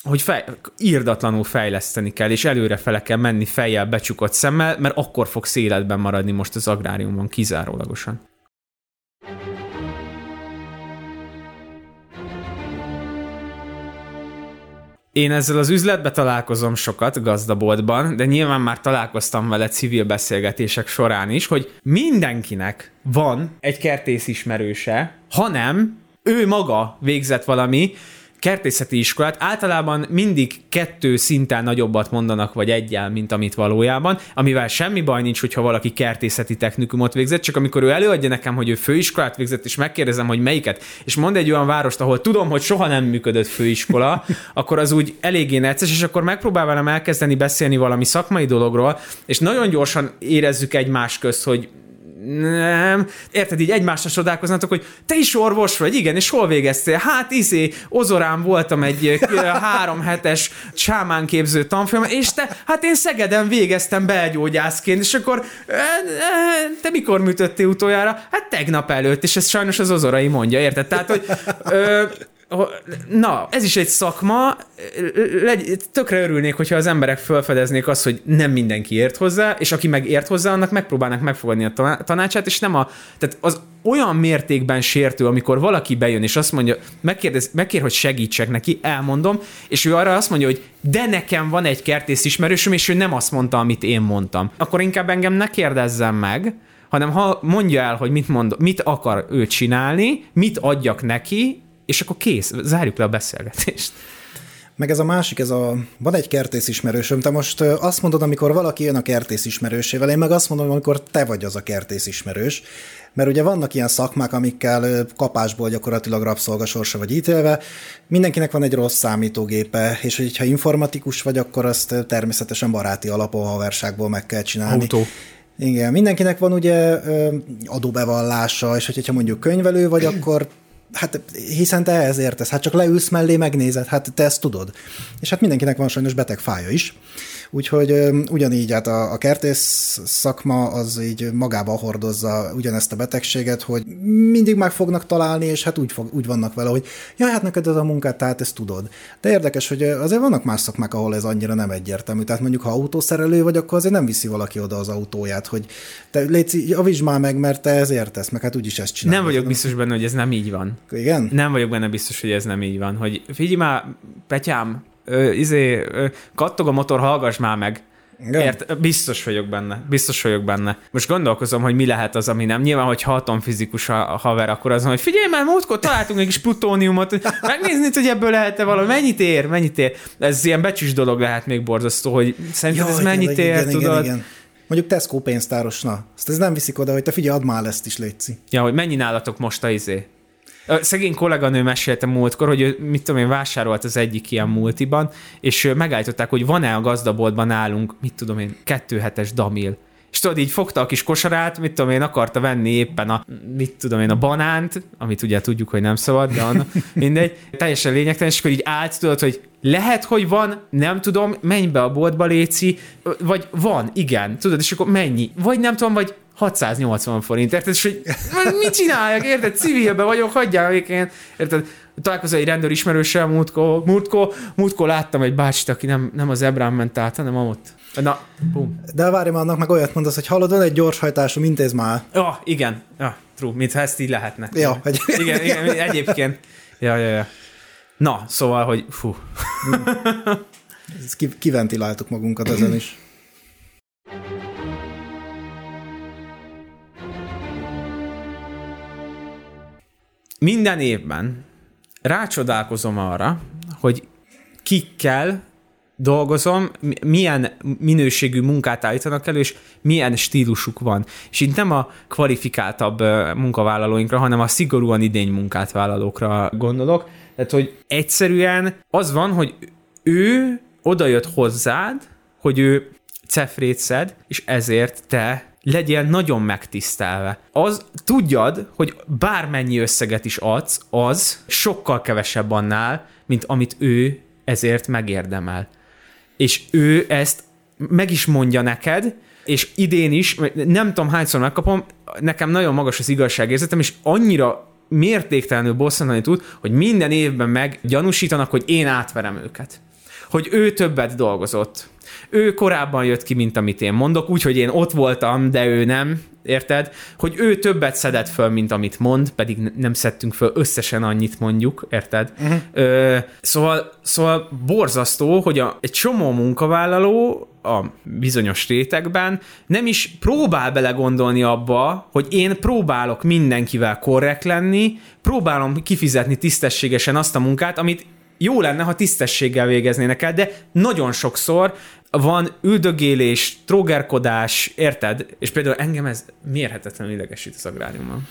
hogy fej, írdatlanul fejleszteni kell, és előre fele kell menni fejjel becsukott szemmel, mert akkor fog életben maradni most az agráriumban kizárólagosan. Én ezzel az üzletbe találkozom sokat gazdaboltban, de nyilván már találkoztam vele civil beszélgetések során is, hogy mindenkinek van egy kertész ismerőse, hanem ő maga végzett valami kertészeti iskolát, általában mindig kettő szinten nagyobbat mondanak, vagy egyel, mint amit valójában, amivel semmi baj nincs, hogyha valaki kertészeti technikumot végzett, csak amikor ő előadja nekem, hogy ő főiskolát végzett, és megkérdezem, hogy melyiket, és mond egy olyan várost, ahol tudom, hogy soha nem működött főiskola, [laughs] akkor az úgy eléggé necces, és akkor megpróbál velem elkezdeni beszélni valami szakmai dologról, és nagyon gyorsan érezzük egymás közt, hogy nem. Érted, így egymásra csodálkoznatok, hogy te is orvos vagy, igen, és hol végeztél? Hát izé, Ozorán voltam egy három hetes sámánképző tanfolyam, és te, hát én Szegeden végeztem belgyógyászként, és akkor te mikor műtöttél utoljára? Hát tegnap előtt, és ez sajnos az Ozorai mondja, érted? Tehát, hogy ö, na, ez is egy szakma, tökre örülnék, hogyha az emberek felfedeznék azt, hogy nem mindenki ért hozzá, és aki meg ért hozzá, annak megpróbálnak megfogadni a tanácsát, és nem a, tehát az olyan mértékben sértő, amikor valaki bejön, és azt mondja, megkérdez, megkér, hogy segítsek neki, elmondom, és ő arra azt mondja, hogy de nekem van egy kertész ismerősöm, és ő nem azt mondta, amit én mondtam. Akkor inkább engem ne kérdezzem meg, hanem ha mondja el, hogy mit, mond, mit akar ő csinálni, mit adjak neki, és akkor kész, zárjuk le a beszélgetést. Meg ez a másik, ez a, van egy kertész ismerősöm, te most azt mondod, amikor valaki jön a kertész ismerősével, én meg azt mondom, amikor te vagy az a kertész ismerős, mert ugye vannak ilyen szakmák, amikkel kapásból gyakorlatilag rabszolgasorsa vagy ítélve, mindenkinek van egy rossz számítógépe, és hogyha informatikus vagy, akkor azt természetesen baráti alapon, haverságból meg kell csinálni. Autó. Igen, mindenkinek van ugye adóbevallása, és hogyha mondjuk könyvelő vagy, akkor hát hiszen te ehhez értesz, hát csak leülsz mellé, megnézed, hát te ezt tudod. És hát mindenkinek van sajnos beteg fája is. Úgyhogy ugyanígy hát a, a kertész szakma az így magába hordozza ugyanezt a betegséget, hogy mindig meg fognak találni, és hát úgy, fog, úgy vannak vele, hogy ja, hát neked ez a munkát, tehát ezt tudod. De érdekes, hogy azért vannak más szakmák, ahol ez annyira nem egyértelmű. Tehát mondjuk, ha autószerelő vagy, akkor azért nem viszi valaki oda az autóját, hogy te légy, javítsd már meg, mert te ez értesz, meg hát úgyis ezt csinálod. Nem vagyok biztos benne, hogy ez nem így van. Igen? Nem vagyok benne biztos, hogy ez nem így van. Hogy figyelj már, Petyám, ö, izé, ö, kattog a motor, hallgass már meg. Igen. Ért, biztos vagyok benne, biztos vagyok benne. Most gondolkozom, hogy mi lehet az, ami nem. Nyilván, hogy ha fizikus a, haver, akkor az, hogy figyelj már, múltkor találtunk egy kis plutóniumot, megnézni, hogy ebből lehet-e valami, mennyit ér, mennyit ér. Ez ilyen becsüs dolog lehet még borzasztó, hogy szerinted ez mennyit igen, ér, igen, tudod? Igen, igen. Mondjuk Tesco pénztáros, na, azt ez nem viszik oda, hogy te figyelj, add már ezt is, létszi. Ja, hogy mennyi nálatok most a izé? Szegény kolléganő mesélte múltkor, hogy ő, mit tudom én, vásárolt az egyik ilyen multiban, és megállították, hogy van-e a gazdaboltban nálunk, mit tudom én, kettő hetes damil. És tudod, így fogta a kis kosarát, mit tudom én, akarta venni éppen a, mit tudom én, a banánt, amit ugye tudjuk, hogy nem szabad, de annak, [laughs] mindegy, teljesen lényegtelen, és akkor így állt, tudod, hogy lehet, hogy van, nem tudom, menj be a boltba, Léci, vagy van, igen, tudod, és akkor mennyi, vagy nem tudom, vagy 680 forint, érted? És hogy mit csináljak, érted? Civilbe vagyok, hagyjál végén, érted? Találkozol egy rendőr ismerőssel múltkor, múltkor, múltkor láttam egy bácsit, aki nem, nem az Ebrán ment át, hanem ott. Na, bum. De várj már, annak meg olyat mondasz, hogy hallod, van egy gyorshajtású, intéz már. Ja, igen. Ja, true, mintha ezt így lehetne. Ja, egy... igen, igen, egyébként. Ja, ja, ja. Na, szóval, hogy fú. [laughs] Kiventiláltuk magunkat ezen is. Minden évben rácsodálkozom arra, hogy kikkel dolgozom, milyen minőségű munkát állítanak elő, és milyen stílusuk van. És itt nem a kvalifikáltabb munkavállalóinkra, hanem a szigorúan idény munkát vállalókra gondolok. Tehát, hogy egyszerűen az van, hogy ő odajött hozzád, hogy ő cefrét szed, és ezért te legyél nagyon megtisztelve. Az tudjad, hogy bármennyi összeget is adsz, az sokkal kevesebb annál, mint amit ő ezért megérdemel. És ő ezt meg is mondja neked, és idén is, nem tudom hányszor megkapom, nekem nagyon magas az igazságérzetem, és annyira mértéktelenül bosszantani tud, hogy minden évben meg gyanúsítanak, hogy én átverem őket hogy ő többet dolgozott. Ő korábban jött ki, mint amit én mondok, úgyhogy én ott voltam, de ő nem, érted? Hogy ő többet szedett föl, mint amit mond, pedig nem szedtünk föl összesen annyit mondjuk, érted? Uh-huh. Ö, szóval, szóval borzasztó, hogy a, egy csomó munkavállaló a bizonyos rétegben nem is próbál belegondolni abba, hogy én próbálok mindenkivel korrekt lenni, próbálom kifizetni tisztességesen azt a munkát, amit jó lenne, ha tisztességgel végeznének el, de nagyon sokszor van üldögélés, trógerkodás, érted? És például engem ez mérhetetlenül idegesít az agráriumban.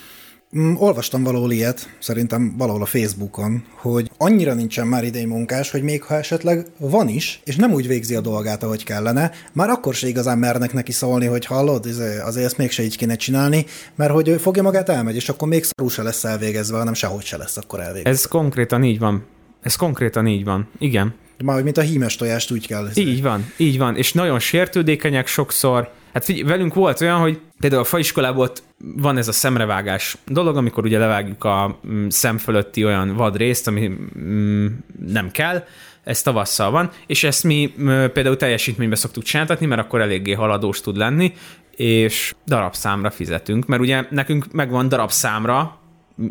Mm, olvastam valahol ilyet, szerintem valahol a Facebookon, hogy annyira nincsen már idei munkás, hogy még ha esetleg van is, és nem úgy végzi a dolgát, ahogy kellene, már akkor se igazán mernek neki szólni, hogy hallod, izé, azért ezt mégse így kéne csinálni, mert hogy fogja magát elmegy, és akkor még szarú se lesz elvégezve, hanem sehogy se lesz akkor elvégezve. Ez konkrétan így van. Ez konkrétan így van. Igen. Már mint a hímes tojást úgy kell. Így van, így van. És nagyon sértődékenyek sokszor. Hát figyelj, velünk volt olyan, hogy például a faiskolából van ez a szemrevágás dolog, amikor ugye levágjuk a mm, szem fölötti olyan vad részt, ami mm, nem kell, ez tavasszal van, és ezt mi mm, például teljesítménybe szoktuk csináltatni, mert akkor eléggé haladós tud lenni, és darabszámra fizetünk, mert ugye nekünk megvan darabszámra,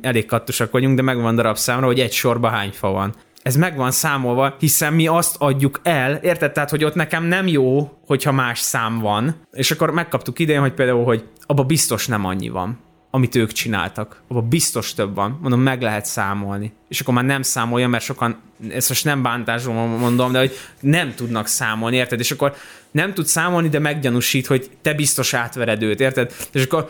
elég kattosak vagyunk, de megvan darabszámra, hogy egy sorba hány fa van ez meg van számolva, hiszen mi azt adjuk el, érted? Tehát, hogy ott nekem nem jó, hogyha más szám van, és akkor megkaptuk idején, hogy például, hogy abba biztos nem annyi van, amit ők csináltak. Abba biztos több van. Mondom, meg lehet számolni. És akkor már nem számolja, mert sokan, ezt most nem bántásról mondom, de hogy nem tudnak számolni, érted? És akkor nem tud számolni, de meggyanúsít, hogy te biztos átvered érted? És akkor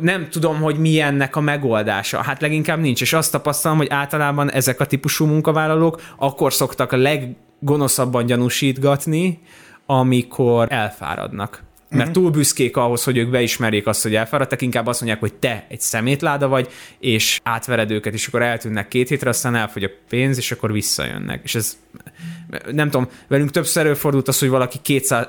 nem tudom, hogy mi ennek a megoldása. Hát leginkább nincs, és azt tapasztalom, hogy általában ezek a típusú munkavállalók akkor szoktak a leggonoszabban gyanúsítgatni, amikor elfáradnak mert uh-huh. túl büszkék ahhoz, hogy ők beismerjék azt, hogy elfáradtak, inkább azt mondják, hogy te egy szemétláda vagy, és átvered őket, és akkor eltűnnek két hétre, aztán elfogy a pénz, és akkor visszajönnek. És ez nem tudom, velünk többször előfordult az, hogy valaki 200,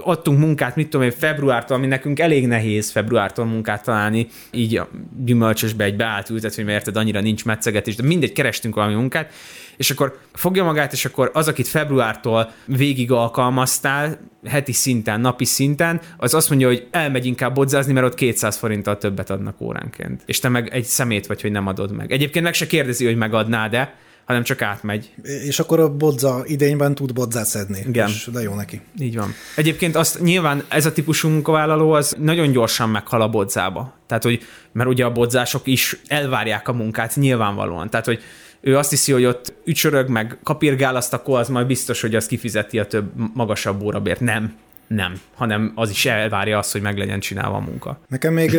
adtunk munkát, mit tudom én, februártól, ami nekünk elég nehéz februártól munkát találni, így a gyümölcsösbe egy beállt ültetvény, mert érted, annyira nincs metszegetés, de mindegy, kerestünk valami munkát, és akkor fogja magát, és akkor az, akit februártól végig alkalmaztál, heti szinten, napi szinten, az azt mondja, hogy elmegy inkább bodzázni, mert ott 200 forinttal többet adnak óránként. És te meg egy szemét vagy, hogy nem adod meg. Egyébként meg se kérdezi, hogy megadnád-e, hanem csak átmegy. És akkor a bodza idényben tud bodzát szedni. Igen. És de jó neki. Így van. Egyébként azt nyilván ez a típusú munkavállaló az nagyon gyorsan meghal a bodzába. Tehát, hogy, mert ugye a bodzások is elvárják a munkát nyilvánvalóan. Tehát, hogy ő azt hiszi, hogy ott ücsörög, meg kapirgál azt, akkor az majd biztos, hogy az kifizeti a több magasabb órabért. Nem nem, hanem az is elvárja azt, hogy meg legyen csinálva a munka. Nekem még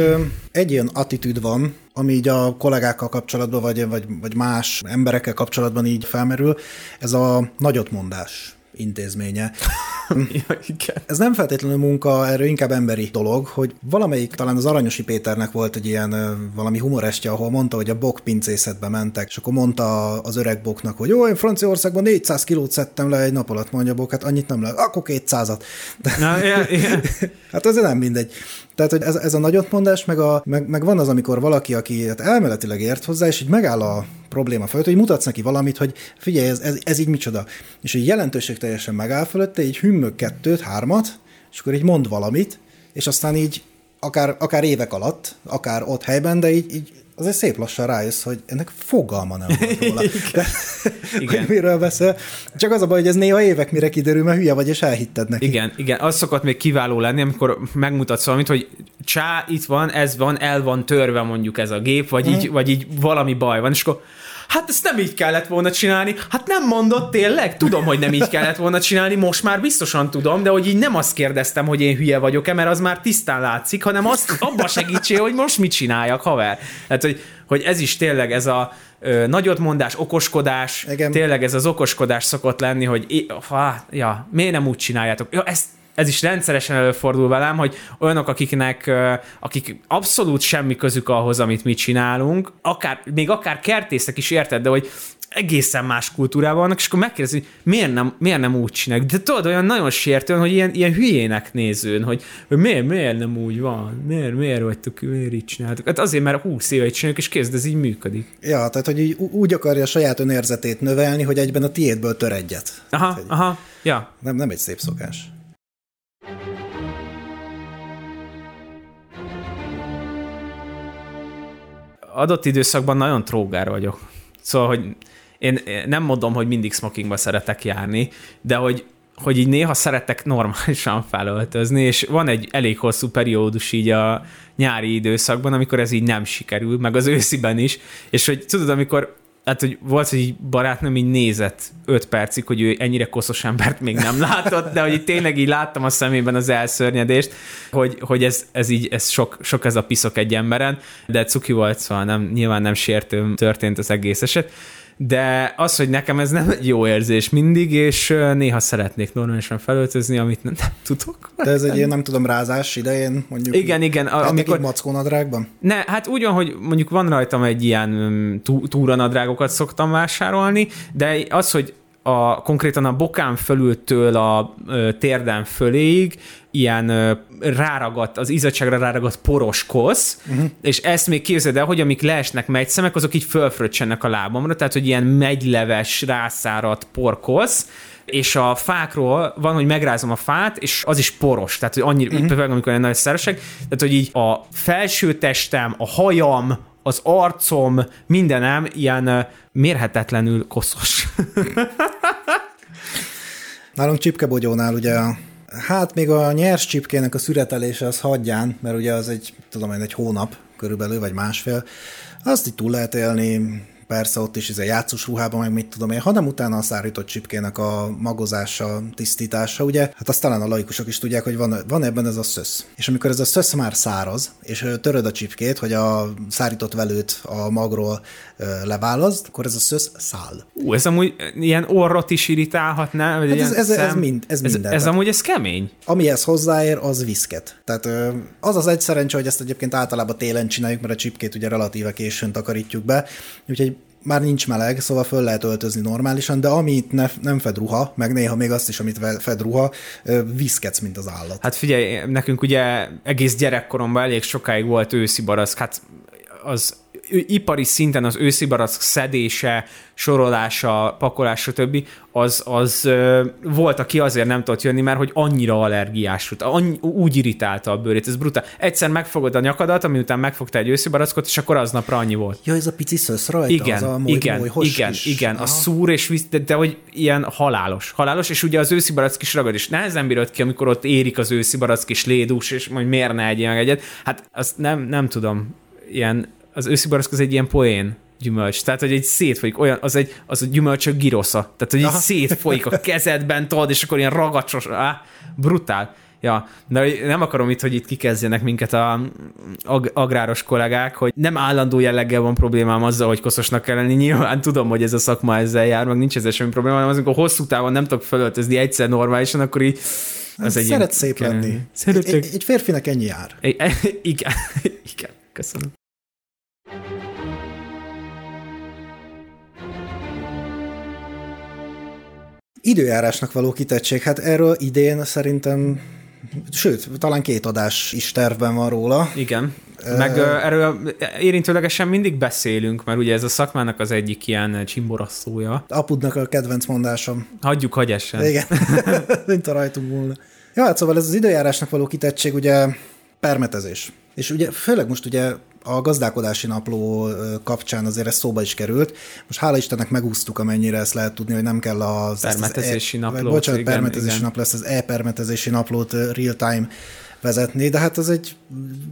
egy ilyen attitűd van, ami így a kollégákkal kapcsolatban, vagy, vagy, vagy más emberekkel kapcsolatban így felmerül, ez a nagyotmondás intézménye. [laughs] ja, igen. Ez nem feltétlenül munka, erről inkább emberi dolog, hogy valamelyik, talán az Aranyosi Péternek volt egy ilyen valami humorestje, ahol mondta, hogy a bok pincészetbe mentek, és akkor mondta az öreg boknak, hogy jó, én Franciaországban 400 kilót szedtem le egy nap alatt, mondja bok, hát annyit nem le, akkor 200-at. De, Na, yeah, [laughs] yeah. hát ez nem mindegy. Tehát, hogy ez, ez a nagyotmondás, meg, a, meg, meg van az, amikor valaki, aki hát elméletileg ért hozzá, és így megáll a probléma fölött, hogy mutatsz neki valamit, hogy figyelj, ez, ez, ez így micsoda. És hogy jelentőség teljesen megáll fölötte, így hümmög kettőt, hármat, és akkor így mond valamit, és aztán így akár, akár évek alatt, akár ott helyben, de így, így azért szép lassan rájössz, hogy ennek fogalma nem volt [laughs] róla. De, igen. hogy miről beszél. Csak az a baj, hogy ez néha évek mire kiderül, mert hülye vagy, és elhitted neki. Igen, igen. Az szokott még kiváló lenni, amikor megmutatsz valamit, hogy csá, itt van, ez van, el van törve mondjuk ez a gép, vagy, mm. így, vagy így valami baj van, és akkor hát ezt nem így kellett volna csinálni. Hát nem mondott tényleg? Tudom, hogy nem így kellett volna csinálni, most már biztosan tudom, de hogy így nem azt kérdeztem, hogy én hülye vagyok-e, mert az már tisztán látszik, hanem azt abba segítsél, hogy most mit csináljak, haver. Tehát, hogy, hogy ez is tényleg ez a ö, nagyotmondás, okoskodás, Igen. tényleg ez az okoskodás szokott lenni, hogy ha, ja, miért nem úgy csináljátok? Ja, ezt ez is rendszeresen előfordul velem, hogy olyanok, akiknek, akik abszolút semmi közük ahhoz, amit mi csinálunk, akár, még akár kertészek is érted, de hogy egészen más kultúrában vannak, és akkor megkérdezi, hogy miért nem, miért nem úgy csinálják. De tudod, olyan nagyon sértően, hogy ilyen, ilyen hülyének nézőn, hogy, hogy miért, miért nem úgy van, miért, miért vagytok, miért így csináltok. Hát azért, mert 20 éve csináljuk, és kézd, ez így működik. Ja, tehát, hogy így úgy akarja a saját önérzetét növelni, hogy egyben a tiédből tör egyet. Aha, tehát, aha, ja. Nem, nem egy szép szokás. Adott időszakban nagyon trógár vagyok. Szóval, hogy én nem mondom, hogy mindig smokingba szeretek járni, de hogy hogy így néha szeretek normálisan [laughs] felöltözni, és van egy elég hosszú periódus így a nyári időszakban, amikor ez így nem sikerül, meg az ősziben is, és hogy tudod, amikor hát, hogy volt, hogy barátnőm így nézett öt percig, hogy ő ennyire koszos embert még nem látott, de hogy így tényleg így láttam a szemében az elszörnyedést, hogy, hogy ez, ez így, ez sok, sok ez a piszok egy emberen, de cuki volt, szóval nem, nyilván nem sértő történt az egész eset de az, hogy nekem ez nem egy jó érzés mindig, és néha szeretnék normálisan felöltözni, amit nem, nem tudok. De ez egy ilyen, nem tudom, rázás idején, mondjuk. Igen, igen. Amikor... mackónadrágban? Ne, hát úgy van, hogy mondjuk van rajtam egy ilyen mm, túranadrágokat szoktam vásárolni, de az, hogy a, konkrétan a bokám fölültől a ö, térden föléig ilyen ö, ráragadt, az izzadságra ráragadt poros kosz, uh-huh. és ezt még képzeld el, hogy amik leesnek megyszemek, azok így fölfröccsenek a lábamra, tehát hogy ilyen megyleves, rászáradt porkosz, és a fákról van, hogy megrázom a fát, és az is poros, tehát hogy annyira, uh-huh. például amikor egy nagy szeresek, tehát hogy így a felső testem, a hajam, az arcom, mindenem ilyen mérhetetlenül koszos. [laughs] Nálunk csipkebogyónál ugye Hát még a nyers csipkének a szüretelése az hagyján, mert ugye az egy, tudom én, egy hónap körülbelül, vagy másfél. Azt így túl lehet élni, persze ott is ez a játszós ruhában, meg mit tudom én, hanem utána a szárított csipkének a magozása, tisztítása, ugye, hát azt talán a laikusok is tudják, hogy van, van ebben ez a szösz. És amikor ez a szösz már száraz, és töröd a csipkét, hogy a szárított velőt a magról leválaszt, akkor ez a szösz száll. Ú, ez amúgy ilyen orrot is irritálhatná? Vagy hát ez, ez, ez, mind, ez, ez minden. Ez, ez amúgy ez kemény. Amihez hozzáér, az viszket. Tehát az az egy szerencse, hogy ezt egyébként általában télen csináljuk, mert a csipkét ugye relatíve későn takarítjuk be, úgyhogy már nincs meleg, szóval föl lehet öltözni normálisan, de amit ne, nem fed ruha, meg néha még azt is, amit fed ruha, viszketsz, mint az állat. Hát figyelj, nekünk ugye egész gyerekkoromban elég sokáig volt őszi barack, hát az ipari szinten az őszi barack szedése, sorolása, pakolása, többi, az, az ö, volt, aki azért nem tudott jönni, mert hogy annyira allergiás volt, annyi, úgy irritálta a bőrét, ez brutál. Egyszer megfogod a nyakadat, ami után megfogta egy őszi barackot, és akkor aznapra annyi volt. Ja, ez a pici szösz rajta? Igen, az a moly, igen, moly, igen, is. igen, Aha. a szúr és visz, de, de, hogy ilyen halálos, halálos, és ugye az őszi barack is ragad, és nehezen bírod ki, amikor ott érik az őszi barack is lédús, és majd miért ne egyél egyet. Hát azt nem, nem tudom, ilyen az őszi barack az egy ilyen poén gyümölcs. Tehát, hogy egy szétfolyik, olyan, az egy, az a gyümölcsök girosza. Tehát, hogy egy szétfolyik a kezedben, tudod, és akkor ilyen ragacsos, á, brutál. Ja, de nem akarom itt, hogy itt kikezdjenek minket a ag- agráros kollégák, hogy nem állandó jelleggel van problémám azzal, hogy koszosnak kell lenni. Nyilván tudom, hogy ez a szakma ezzel jár, meg nincs ezzel semmi probléma, hanem az, amikor hosszú távon nem tudok felöltözni egyszer normálisan, akkor így az egy Szeret szép lenni. Egy, egy, egy férfinek ennyi jár. [laughs] Igen, igen, köszönöm. Időjárásnak való kitettség, hát erről idén szerintem Sőt, talán két adás is tervben van róla. Igen. Meg erről érintőlegesen mindig beszélünk, mert ugye ez a szakmának az egyik ilyen csimboraszója. Apudnak a kedvenc mondásom. Hagyjuk, hagy essen. Igen, [laughs] mint a rajtunk volna. Ja, hát szóval ez az időjárásnak való kitettség ugye permetezés. És ugye főleg most ugye a gazdálkodási napló kapcsán azért ez szóba is került. Most hála Istennek megúsztuk, amennyire ezt lehet tudni, hogy nem kell az... Permetezési e, naplót. Bocsánat, igen, permetezési igen. napló, ezt az e-permetezési naplót real-time vezetni, de hát ez egy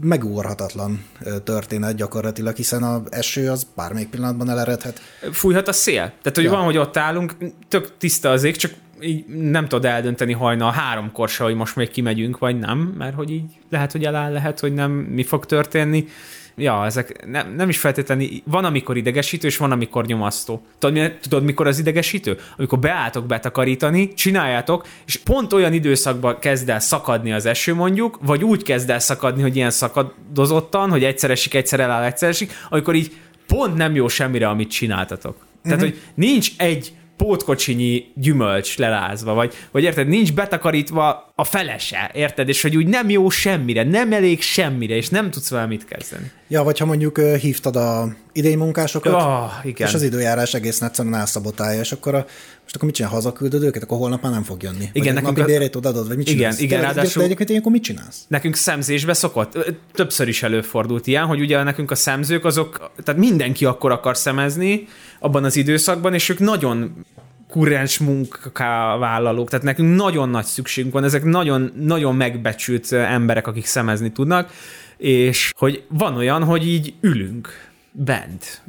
megúrhatatlan történet gyakorlatilag, hiszen a eső az bármelyik pillanatban eleredhet. Fújhat a szél. Tehát, hogy ja. van, hogy ott állunk, tök tiszta az ég, csak így nem tudod eldönteni hajnal háromkor se, hogy most még kimegyünk, vagy nem, mert hogy így lehet, hogy eláll, lehet, hogy nem, mi fog történni ja, ezek nem, nem is feltétlenül, van, amikor idegesítő, és van, amikor nyomasztó. Tudod, tudod, mikor az idegesítő? Amikor beálltok betakarítani, csináljátok, és pont olyan időszakban kezd el szakadni az eső mondjuk, vagy úgy kezd el szakadni, hogy ilyen szakadozottan, hogy egyszer esik, egyszer eláll, egyszer esik, amikor így pont nem jó semmire, amit csináltatok. Tehát, hogy nincs egy pótkocsinyi gyümölcs lelázva, vagy, vagy érted, nincs betakarítva a felese, érted, és hogy úgy nem jó semmire, nem elég semmire, és nem tudsz vele mit kezdeni. Ja, vagy ha mondjuk hívtad a idei munkásokat, Ah, igen. és az időjárás egészen egyszerűen elszabotálja, és akkor a, most akkor mit csinál, hazaküldöd őket, akkor holnap már nem fog jönni. vagy a nekünk napi bérét odaadod, vagy mit Igen, csinálsz? igen, Tényleg, ráadásul- De egyébként ilyenkor mit csinálsz? Nekünk szemzésbe szokott, többször is előfordult ilyen, hogy ugye nekünk a szemzők azok, tehát mindenki akkor akar szemezni abban az időszakban, és ők nagyon kurrens munkavállalók, tehát nekünk nagyon nagy szükségünk van, ezek nagyon, nagyon megbecsült ö, emberek, akik szemezni tudnak, és hogy van olyan, hogy így ülünk bent,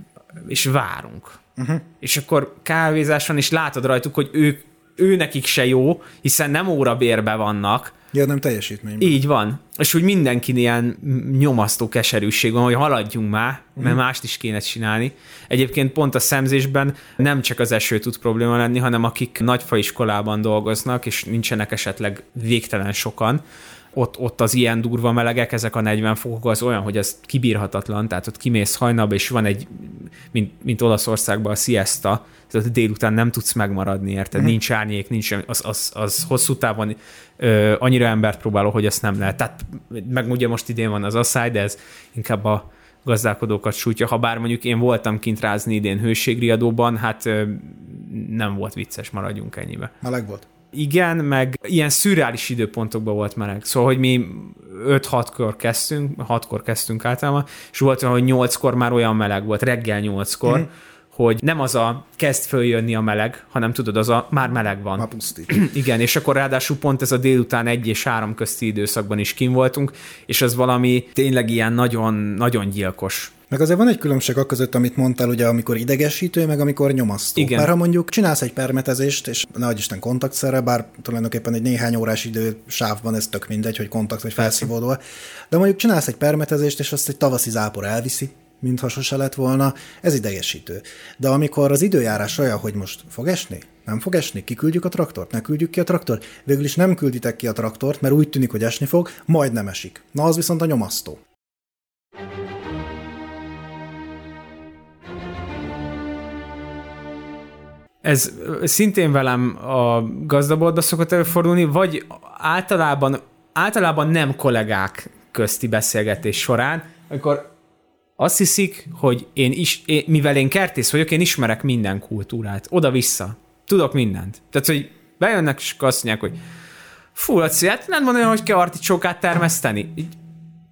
és várunk. Uh-huh. És akkor kávézás van, és látod rajtuk, hogy ők, ő nekik se jó, hiszen nem órabérbe vannak, Ja, nem teljesítmény. így van. És úgy mindenkin ilyen nyomasztó keserűség van, hogy haladjunk már, mert Mhm. mást is kéne csinálni. Egyébként pont a szemzésben nem csak az eső tud probléma lenni, hanem akik nagyfaiskolában dolgoznak, és nincsenek esetleg végtelen sokan, ott, ott az ilyen durva melegek, ezek a 40 fokok az olyan, hogy ez kibírhatatlan, tehát ott kimész hajnalba, és van egy, mint, mint Olaszországban a siesta, tehát délután nem tudsz megmaradni, érted? Mm. Nincs árnyék, nincs, semmi, az, az, az hosszú távon ö, annyira embert próbáló, hogy azt nem lehet. Tehát meg ugye most idén van az asszály, de ez inkább a gazdálkodókat sújtja, ha bár mondjuk én voltam kint rázni idén hőségriadóban, hát ö, nem volt vicces, maradjunk ennyibe. Meleg volt. Igen, meg ilyen szürreális időpontokban volt meleg. Szóval, hogy mi 5-6-kor kezdtünk, 6-kor kezdtünk általában, és volt olyan, hogy 8-kor már olyan meleg volt, reggel 8-kor, mm. Hogy nem az a kezd följönni a meleg, hanem tudod, az a már meleg van. Már pusztít. [clears throat] Igen, és akkor ráadásul pont ez a délután egy és három közti időszakban is kim voltunk, és az valami tényleg ilyen nagyon, nagyon gyilkos. Meg azért van egy különbség a között, amit mondtál, ugye, amikor idegesítő, meg amikor nyomasztó. Igen. Mert ha mondjuk csinálsz egy permetezést, és adj Isten kontaktszerre, bár tulajdonképpen egy néhány órás idő sávban ez tök mindegy, hogy kontakt vagy felszívódó, de mondjuk csinálsz egy permetezést, és azt egy tavaszi zápor elviszi, mintha sose lett volna, ez idegesítő. De amikor az időjárás olyan, hogy most fog esni, nem fog esni, kiküldjük a traktort, ne küldjük ki a traktort, végül is nem külditek ki a traktort, mert úgy tűnik, hogy esni fog, majd nem esik. Na az viszont a nyomasztó. Ez szintén velem a gazdaboltba szokott előfordulni, vagy általában, általában nem kollégák közti beszélgetés során, amikor azt hiszik, hogy én is, én, mivel én kertész vagyok, én ismerek minden kultúrát. Oda-vissza. Tudok mindent. Tehát, hogy bejönnek, és azt mondják, hogy fú, Laci, hát nem mondani, hogy kell articsókát termeszteni. Így,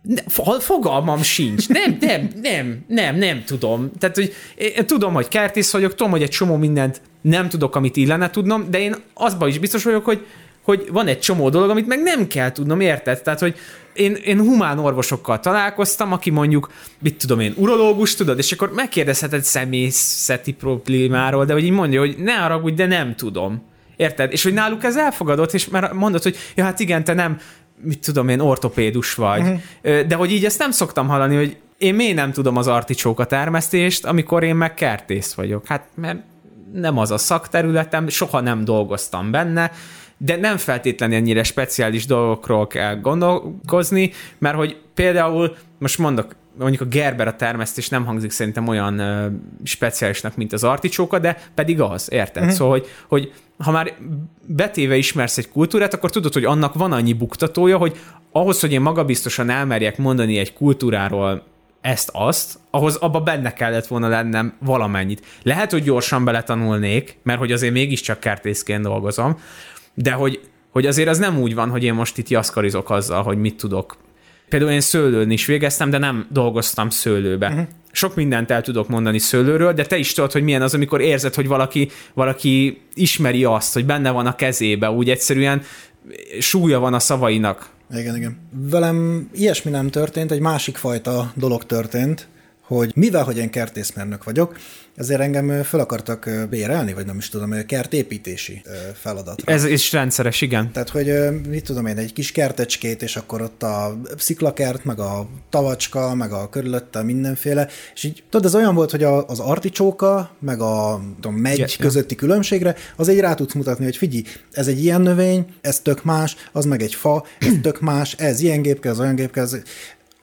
ne, fo- fogalmam sincs. Nem, nem, nem, nem, nem tudom. Tehát, hogy én tudom, hogy kertész vagyok, tudom, hogy egy csomó mindent nem tudok, amit illene tudnom, de én azban is biztos vagyok, hogy, hogy van egy csomó dolog, amit meg nem kell tudnom, érted? Tehát, hogy én, én humán orvosokkal találkoztam, aki mondjuk, mit tudom én, urológus, tudod, és akkor megkérdezheted személyzeti problémáról, de hogy így mondja, hogy ne haragudj, de nem tudom. Érted? És hogy náluk ez elfogadott, és már mondod, hogy ja, hát igen, te nem, mit tudom én, ortopédus vagy. Uh-huh. De hogy így ezt nem szoktam hallani, hogy én miért nem tudom az articsóka termesztést, amikor én meg kertész vagyok. Hát mert nem az a szakterületem, soha nem dolgoztam benne, de nem feltétlenül ennyire speciális dolgokról kell gondolkozni, mert hogy például, most mondok, mondjuk a Gerber a termesztés nem hangzik szerintem olyan ö, speciálisnak, mint az articsóka, de pedig az, érted? Uh-huh. Szóval, hogy, hogy ha már betéve ismersz egy kultúrát, akkor tudod, hogy annak van annyi buktatója, hogy ahhoz, hogy én magabiztosan elmerjek mondani egy kultúráról ezt-azt, ahhoz abba benne kellett volna lennem valamennyit. Lehet, hogy gyorsan beletanulnék, mert hogy azért mégiscsak kertészként dolgozom, de hogy, hogy azért az nem úgy van, hogy én most itt jaszkarizok azzal, hogy mit tudok. Például én szőlőn is végeztem, de nem dolgoztam szőlőbe. Uh-huh. Sok mindent el tudok mondani szőlőről, de te is tudod, hogy milyen az, amikor érzed, hogy valaki, valaki ismeri azt, hogy benne van a kezébe, úgy egyszerűen súlya van a szavainak. Igen, igen. Velem ilyesmi nem történt, egy másik fajta dolog történt, hogy mivel, hogy én kertészmérnök vagyok, ezért engem fel akartak bérelni, vagy nem is tudom, kertépítési feladatra. Ez is rendszeres, igen. Tehát, hogy mit tudom én, egy kis kertecskét, és akkor ott a sziklakert, meg a tavacska, meg a körülötte mindenféle, és így tudod, ez olyan volt, hogy az articsóka, meg a tudom, megy ja. közötti különbségre, az egy rá tudsz mutatni, hogy figyelj, ez egy ilyen növény, ez tök más, az meg egy fa, ez tök más, ez ilyen gépke, ez olyan gépke, ez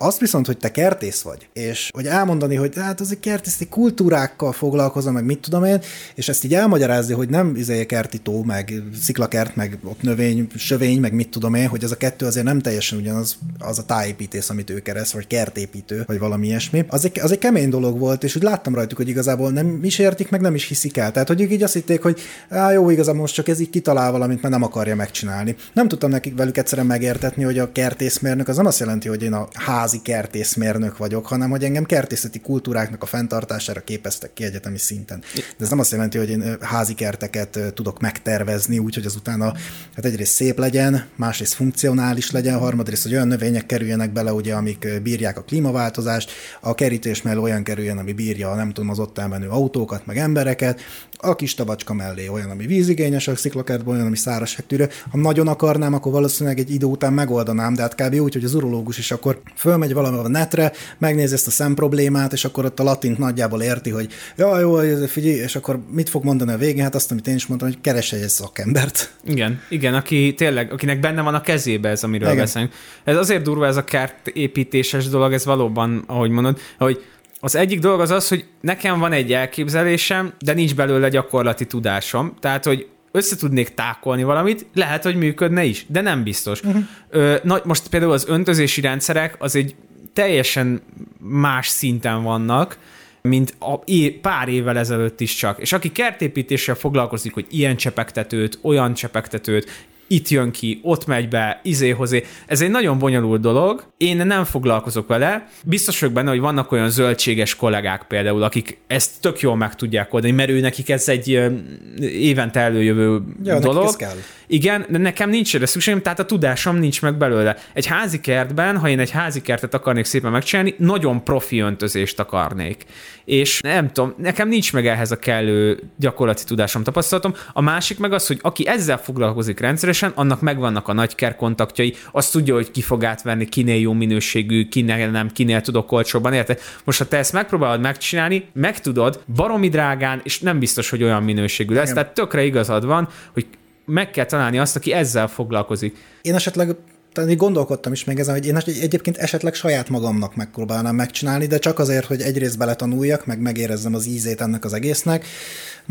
azt viszont, hogy te kertész vagy, és hogy elmondani, hogy hát az egy kertészeti kultúrákkal foglalkozom, meg mit tudom én, és ezt így elmagyarázni, hogy nem izé kerti tó, meg sziklakert, meg ott növény, sövény, meg mit tudom én, hogy ez a kettő azért nem teljesen ugyanaz az a tájépítés, amit ő kereszt, vagy kertépítő, vagy valami ilyesmi. Az egy, az egy kemény dolog volt, és úgy láttam rajtuk, hogy igazából nem is értik, meg nem is hiszik el. Tehát, hogy ők így azt hitték, hogy á, jó, igazából most csak ez így kitalál valamit, mert nem akarja megcsinálni. Nem tudtam nekik velük egyszerűen megértetni, hogy a kertészmérnök az nem azt jelenti, hogy én a házi kertészmérnök vagyok, hanem hogy engem kertészeti kultúráknak a fenntartására képeztek ki egyetemi szinten. De ez nem azt jelenti, hogy én házi kerteket tudok megtervezni, úgyhogy az utána hát egyrészt szép legyen, másrészt funkcionális legyen, harmadrészt, hogy olyan növények kerüljenek bele, ugye, amik bírják a klímaváltozást, a kerítés mellé olyan kerüljön, ami bírja, nem tudom, az ott elmenő autókat, meg embereket, a kis tabacska mellé olyan, ami vízigényes, a sziklakertben olyan, ami száraz tűrő. Ha nagyon akarnám, akkor valószínűleg egy idő után megoldanám, de hát kb. úgy, hogy az urológus is akkor fölmegy valami a netre, megnézi ezt a szem problémát, és akkor ott a latint nagyjából érti, hogy ja, jó, figyelj, és akkor mit fog mondani a végén? Hát azt, amit én is mondtam, hogy keres egy szakembert. Igen, igen, aki tényleg, akinek benne van a kezébe ez, amiről igen. beszélünk. Ez azért durva ez a kert építéses dolog, ez valóban, ahogy mondod, hogy az egyik dolog az az, hogy nekem van egy elképzelésem, de nincs belőle gyakorlati tudásom. Tehát, hogy össze tudnék tákolni valamit, lehet, hogy működne is, de nem biztos. Uh-huh. Ö, na, most például az öntözési rendszerek az egy teljesen más szinten vannak, mint a é- pár évvel ezelőtt is csak. És aki kertépítéssel foglalkozik, hogy ilyen csepegtetőt, olyan csepegtetőt, itt jön ki, ott megy be, izéhozé. Ez egy nagyon bonyolult dolog, én nem foglalkozok vele. Biztos vagyok benne, hogy vannak olyan zöldséges kollégák például, akik ezt tök jól meg tudják oldani, mert ő nekik ez egy évente előjövő ja, dolog. Ez kell. Igen, de nekem nincs erre szükségem, tehát a tudásom nincs meg belőle. Egy házi kertben, ha én egy házi kertet akarnék szépen megcsinálni, nagyon profi öntözést akarnék. És nem tudom, nekem nincs meg ehhez a kellő gyakorlati tudásom, tapasztalatom. A másik meg az, hogy aki ezzel foglalkozik rendszeresen, annak megvannak a nagyker kontaktjai, azt tudja, hogy ki fog átverni, kinél jó minőségű, kinél nem, kinél tudok olcsóban, érted? Most ha te ezt megpróbálod megcsinálni, meg tudod, baromi drágán, és nem biztos, hogy olyan minőségű lesz. Igen. Tehát tökre igazad van, hogy meg kell találni azt, aki ezzel foglalkozik. Én esetleg tehát gondolkodtam is még ezen, hogy én egyébként esetleg saját magamnak megpróbálnám megcsinálni, de csak azért, hogy egyrészt beletanuljak, meg megérezzem az ízét ennek az egésznek,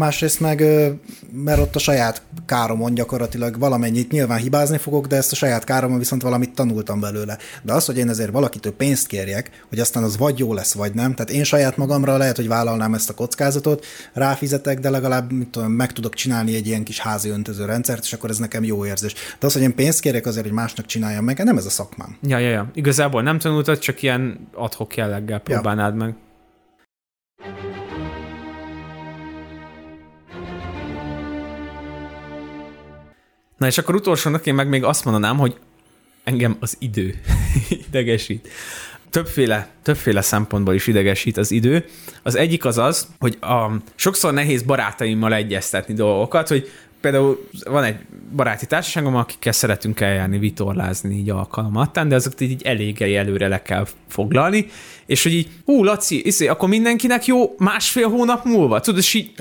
másrészt meg, mert ott a saját káromon gyakorlatilag valamennyit nyilván hibázni fogok, de ezt a saját káromon viszont valamit tanultam belőle. De az, hogy én ezért valakitől pénzt kérjek, hogy aztán az vagy jó lesz, vagy nem, tehát én saját magamra lehet, hogy vállalnám ezt a kockázatot, ráfizetek, de legalább mit tudom, meg tudok csinálni egy ilyen kis házi öntöző rendszert, és akkor ez nekem jó érzés. De az, hogy én pénzt kérek azért, hogy másnak csináljam meg, nem ez a szakmám. Ja, ja, ja. Igazából nem tanultad, csak ilyen adhok jelleggel próbálnád ja. meg. Na és akkor utolsónak én meg még azt mondanám, hogy engem az idő [laughs] idegesít. Többféle, többféle szempontból is idegesít az idő. Az egyik az az, hogy a, sokszor nehéz barátaimmal egyeztetni dolgokat, hogy például van egy baráti társaságom, akikkel szeretünk eljárni, vitorlázni így alkalmattán, de azokat így elég előre le kell foglalni, és hogy így, hú, Laci, iszé, akkor mindenkinek jó másfél hónap múlva, tudod, és így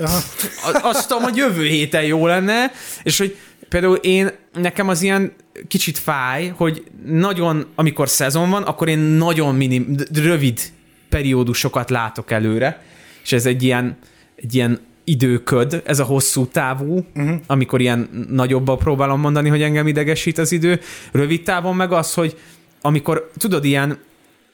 azt tudom, hogy jövő héten jó lenne, és hogy például én, nekem az ilyen kicsit fáj, hogy nagyon, amikor szezon van, akkor én nagyon minim, rövid periódusokat látok előre, és ez egy ilyen, egy ilyen időköd, ez a hosszú távú, uh-huh. amikor ilyen nagyobban próbálom mondani, hogy engem idegesít az idő. Rövid távon meg az, hogy amikor, tudod, ilyen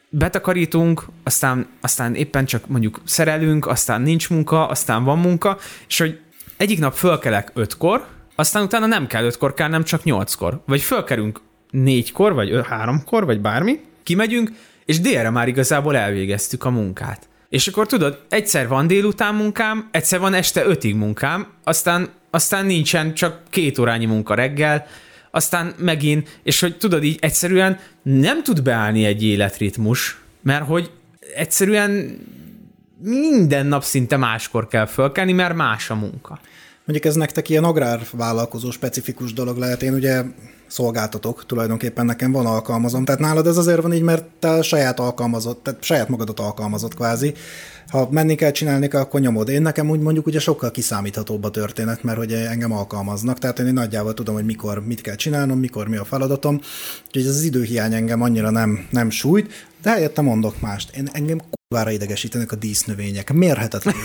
betakarítunk, aztán, aztán éppen csak mondjuk szerelünk, aztán nincs munka, aztán van munka, és hogy egyik nap fölkelek ötkor, aztán utána nem kell ötkor kell, nem csak nyolckor. Vagy fölkerünk négykor, vagy háromkor, vagy bármi, kimegyünk, és délre már igazából elvégeztük a munkát. És akkor tudod, egyszer van délután munkám, egyszer van este ötig munkám, aztán, aztán nincsen csak két órányi munka reggel, aztán megint, és hogy tudod így egyszerűen nem tud beállni egy életritmus, mert hogy egyszerűen minden nap szinte máskor kell fölkelni, mert más a munka. Mondjuk ez nektek ilyen agrárvállalkozó specifikus dolog lehet. Én ugye szolgáltatok, tulajdonképpen nekem van alkalmazom. Tehát nálad ez azért van így, mert te saját alkalmazott, tehát saját magadat alkalmazott kvázi. Ha menni kell, csinálni kell, akkor nyomod. Én nekem úgy mondjuk ugye sokkal kiszámíthatóbb a történet, mert hogy engem alkalmaznak, tehát én nagyjából tudom, hogy mikor mit kell csinálnom, mikor mi a feladatom. Úgyhogy ez az időhiány engem annyira nem, nem sújt, de helyette mondok mást. Én engem kurvára idegesítenek a dísznövények. Mérhetetlenül,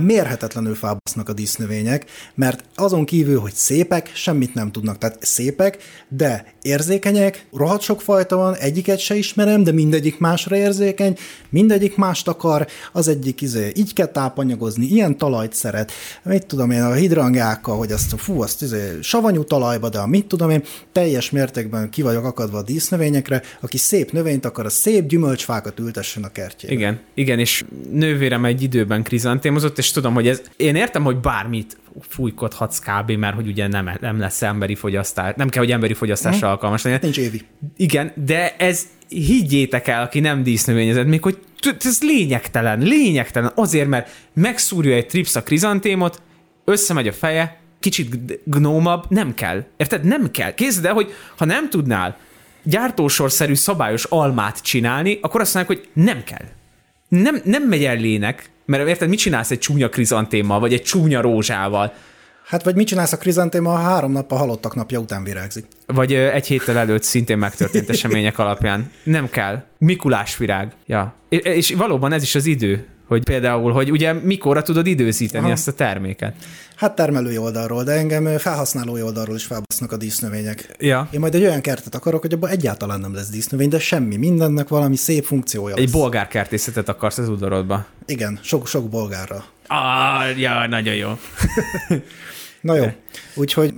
mérhetetlenül fábasznak a dísznövények, mert azon kívül, hogy szépek, semmit nem tudnak. Tehát szépek, de érzékenyek, rohadt sok fajta van, egyiket se ismerem, de mindegyik másra érzékeny, mindegyik mást akar, az egyik izé, így kell tápanyagozni, ilyen talajt szeret, mit tudom én, a hidrangákkal, hogy azt, fú, azt izé, savanyú talajba, de a mit tudom én, teljes mértékben ki vagyok akadva a dísznövényekre, aki szép növényt akar, a szép gyümölcsfákat ültessen a kertjében. Igen, igen, és nővérem egy időben krizantémozott, és tudom, hogy ez, én értem, hogy bármit fújkodhatsz kb., mert hogy ugye nem, nem lesz emberi fogyasztás, nem kell, hogy emberi fogyasztásra hmm. alkalmas legyen. Nincs évi. Igen, de ez higgyétek el, aki nem dísznövényezett, még hogy ez lényegtelen, lényegtelen, azért, mert megszúrja egy trips a krizantémot, összemegy a feje, kicsit gnómabb, nem kell. Érted? Nem kell. Kézd el, hogy ha nem tudnál gyártósorszerű szabályos almát csinálni, akkor azt mondják, hogy nem kell. Nem, nem megy el lének, mert érted, mit csinálsz egy csúnya krizantémmal, vagy egy csúnya rózsával? Hát vagy mit csinálsz a krizantéma, ha három nap a halottak napja után virágzik? Vagy egy héttel előtt szintén megtörtént események alapján. Nem kell. Mikulás virág. Ja. És valóban ez is az idő, hogy például, hogy ugye mikorra tudod időzíteni Aha. ezt a terméket. Hát termelői oldalról, de engem felhasználói oldalról is felbasznak a dísznövények. Ja. Én majd egy olyan kertet akarok, hogy abban egyáltalán nem lesz dísznövény, de semmi, mindennek valami szép funkciója Egy bolgár kertészetet akarsz az udvarodba. Igen, sok, sok bolgárra. Ah, ja, nagyon jó. [laughs] Na jó, úgyhogy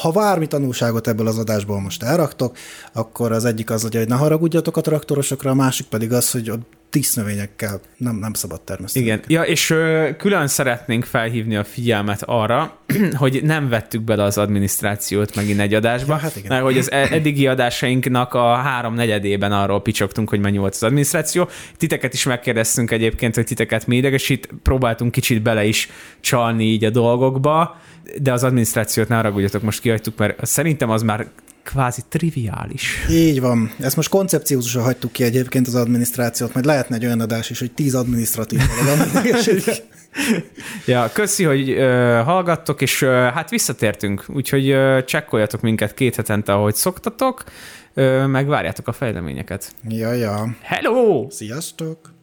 ha bármi tanulságot ebből az adásból most elraktok, akkor az egyik az, hogy ne haragudjatok a traktorosokra, a másik pedig az, hogy a dísznövényekkel nem, nem szabad termeszteni. Igen, ja, és ö, külön szeretnénk felhívni a figyelmet arra, [clears throat] hogy nem vettük bele az adminisztrációt megint egy adásba, ja, hát igen. mert hogy az e- eddigi adásainknak a három negyedében arról picsogtunk, hogy mennyi volt az adminisztráció. Titeket is megkérdeztünk egyébként, hogy titeket mi idegesít, próbáltunk kicsit bele is csalni így a dolgokba, de az adminisztrációt ne haragudjatok, most kihagytuk, mert szerintem az már kvázi triviális. Így van. Ezt most koncepciózusan hagytuk ki egyébként az adminisztrációt, majd lehetne egy olyan adás is, hogy tíz adminisztratív [laughs] Ja, köszi, hogy uh, hallgattok, és uh, hát visszatértünk, úgyhogy uh, csekkoljatok minket két hetente, ahogy szoktatok, uh, megvárjátok a fejleményeket. Ja, ja. Hello! Sziasztok!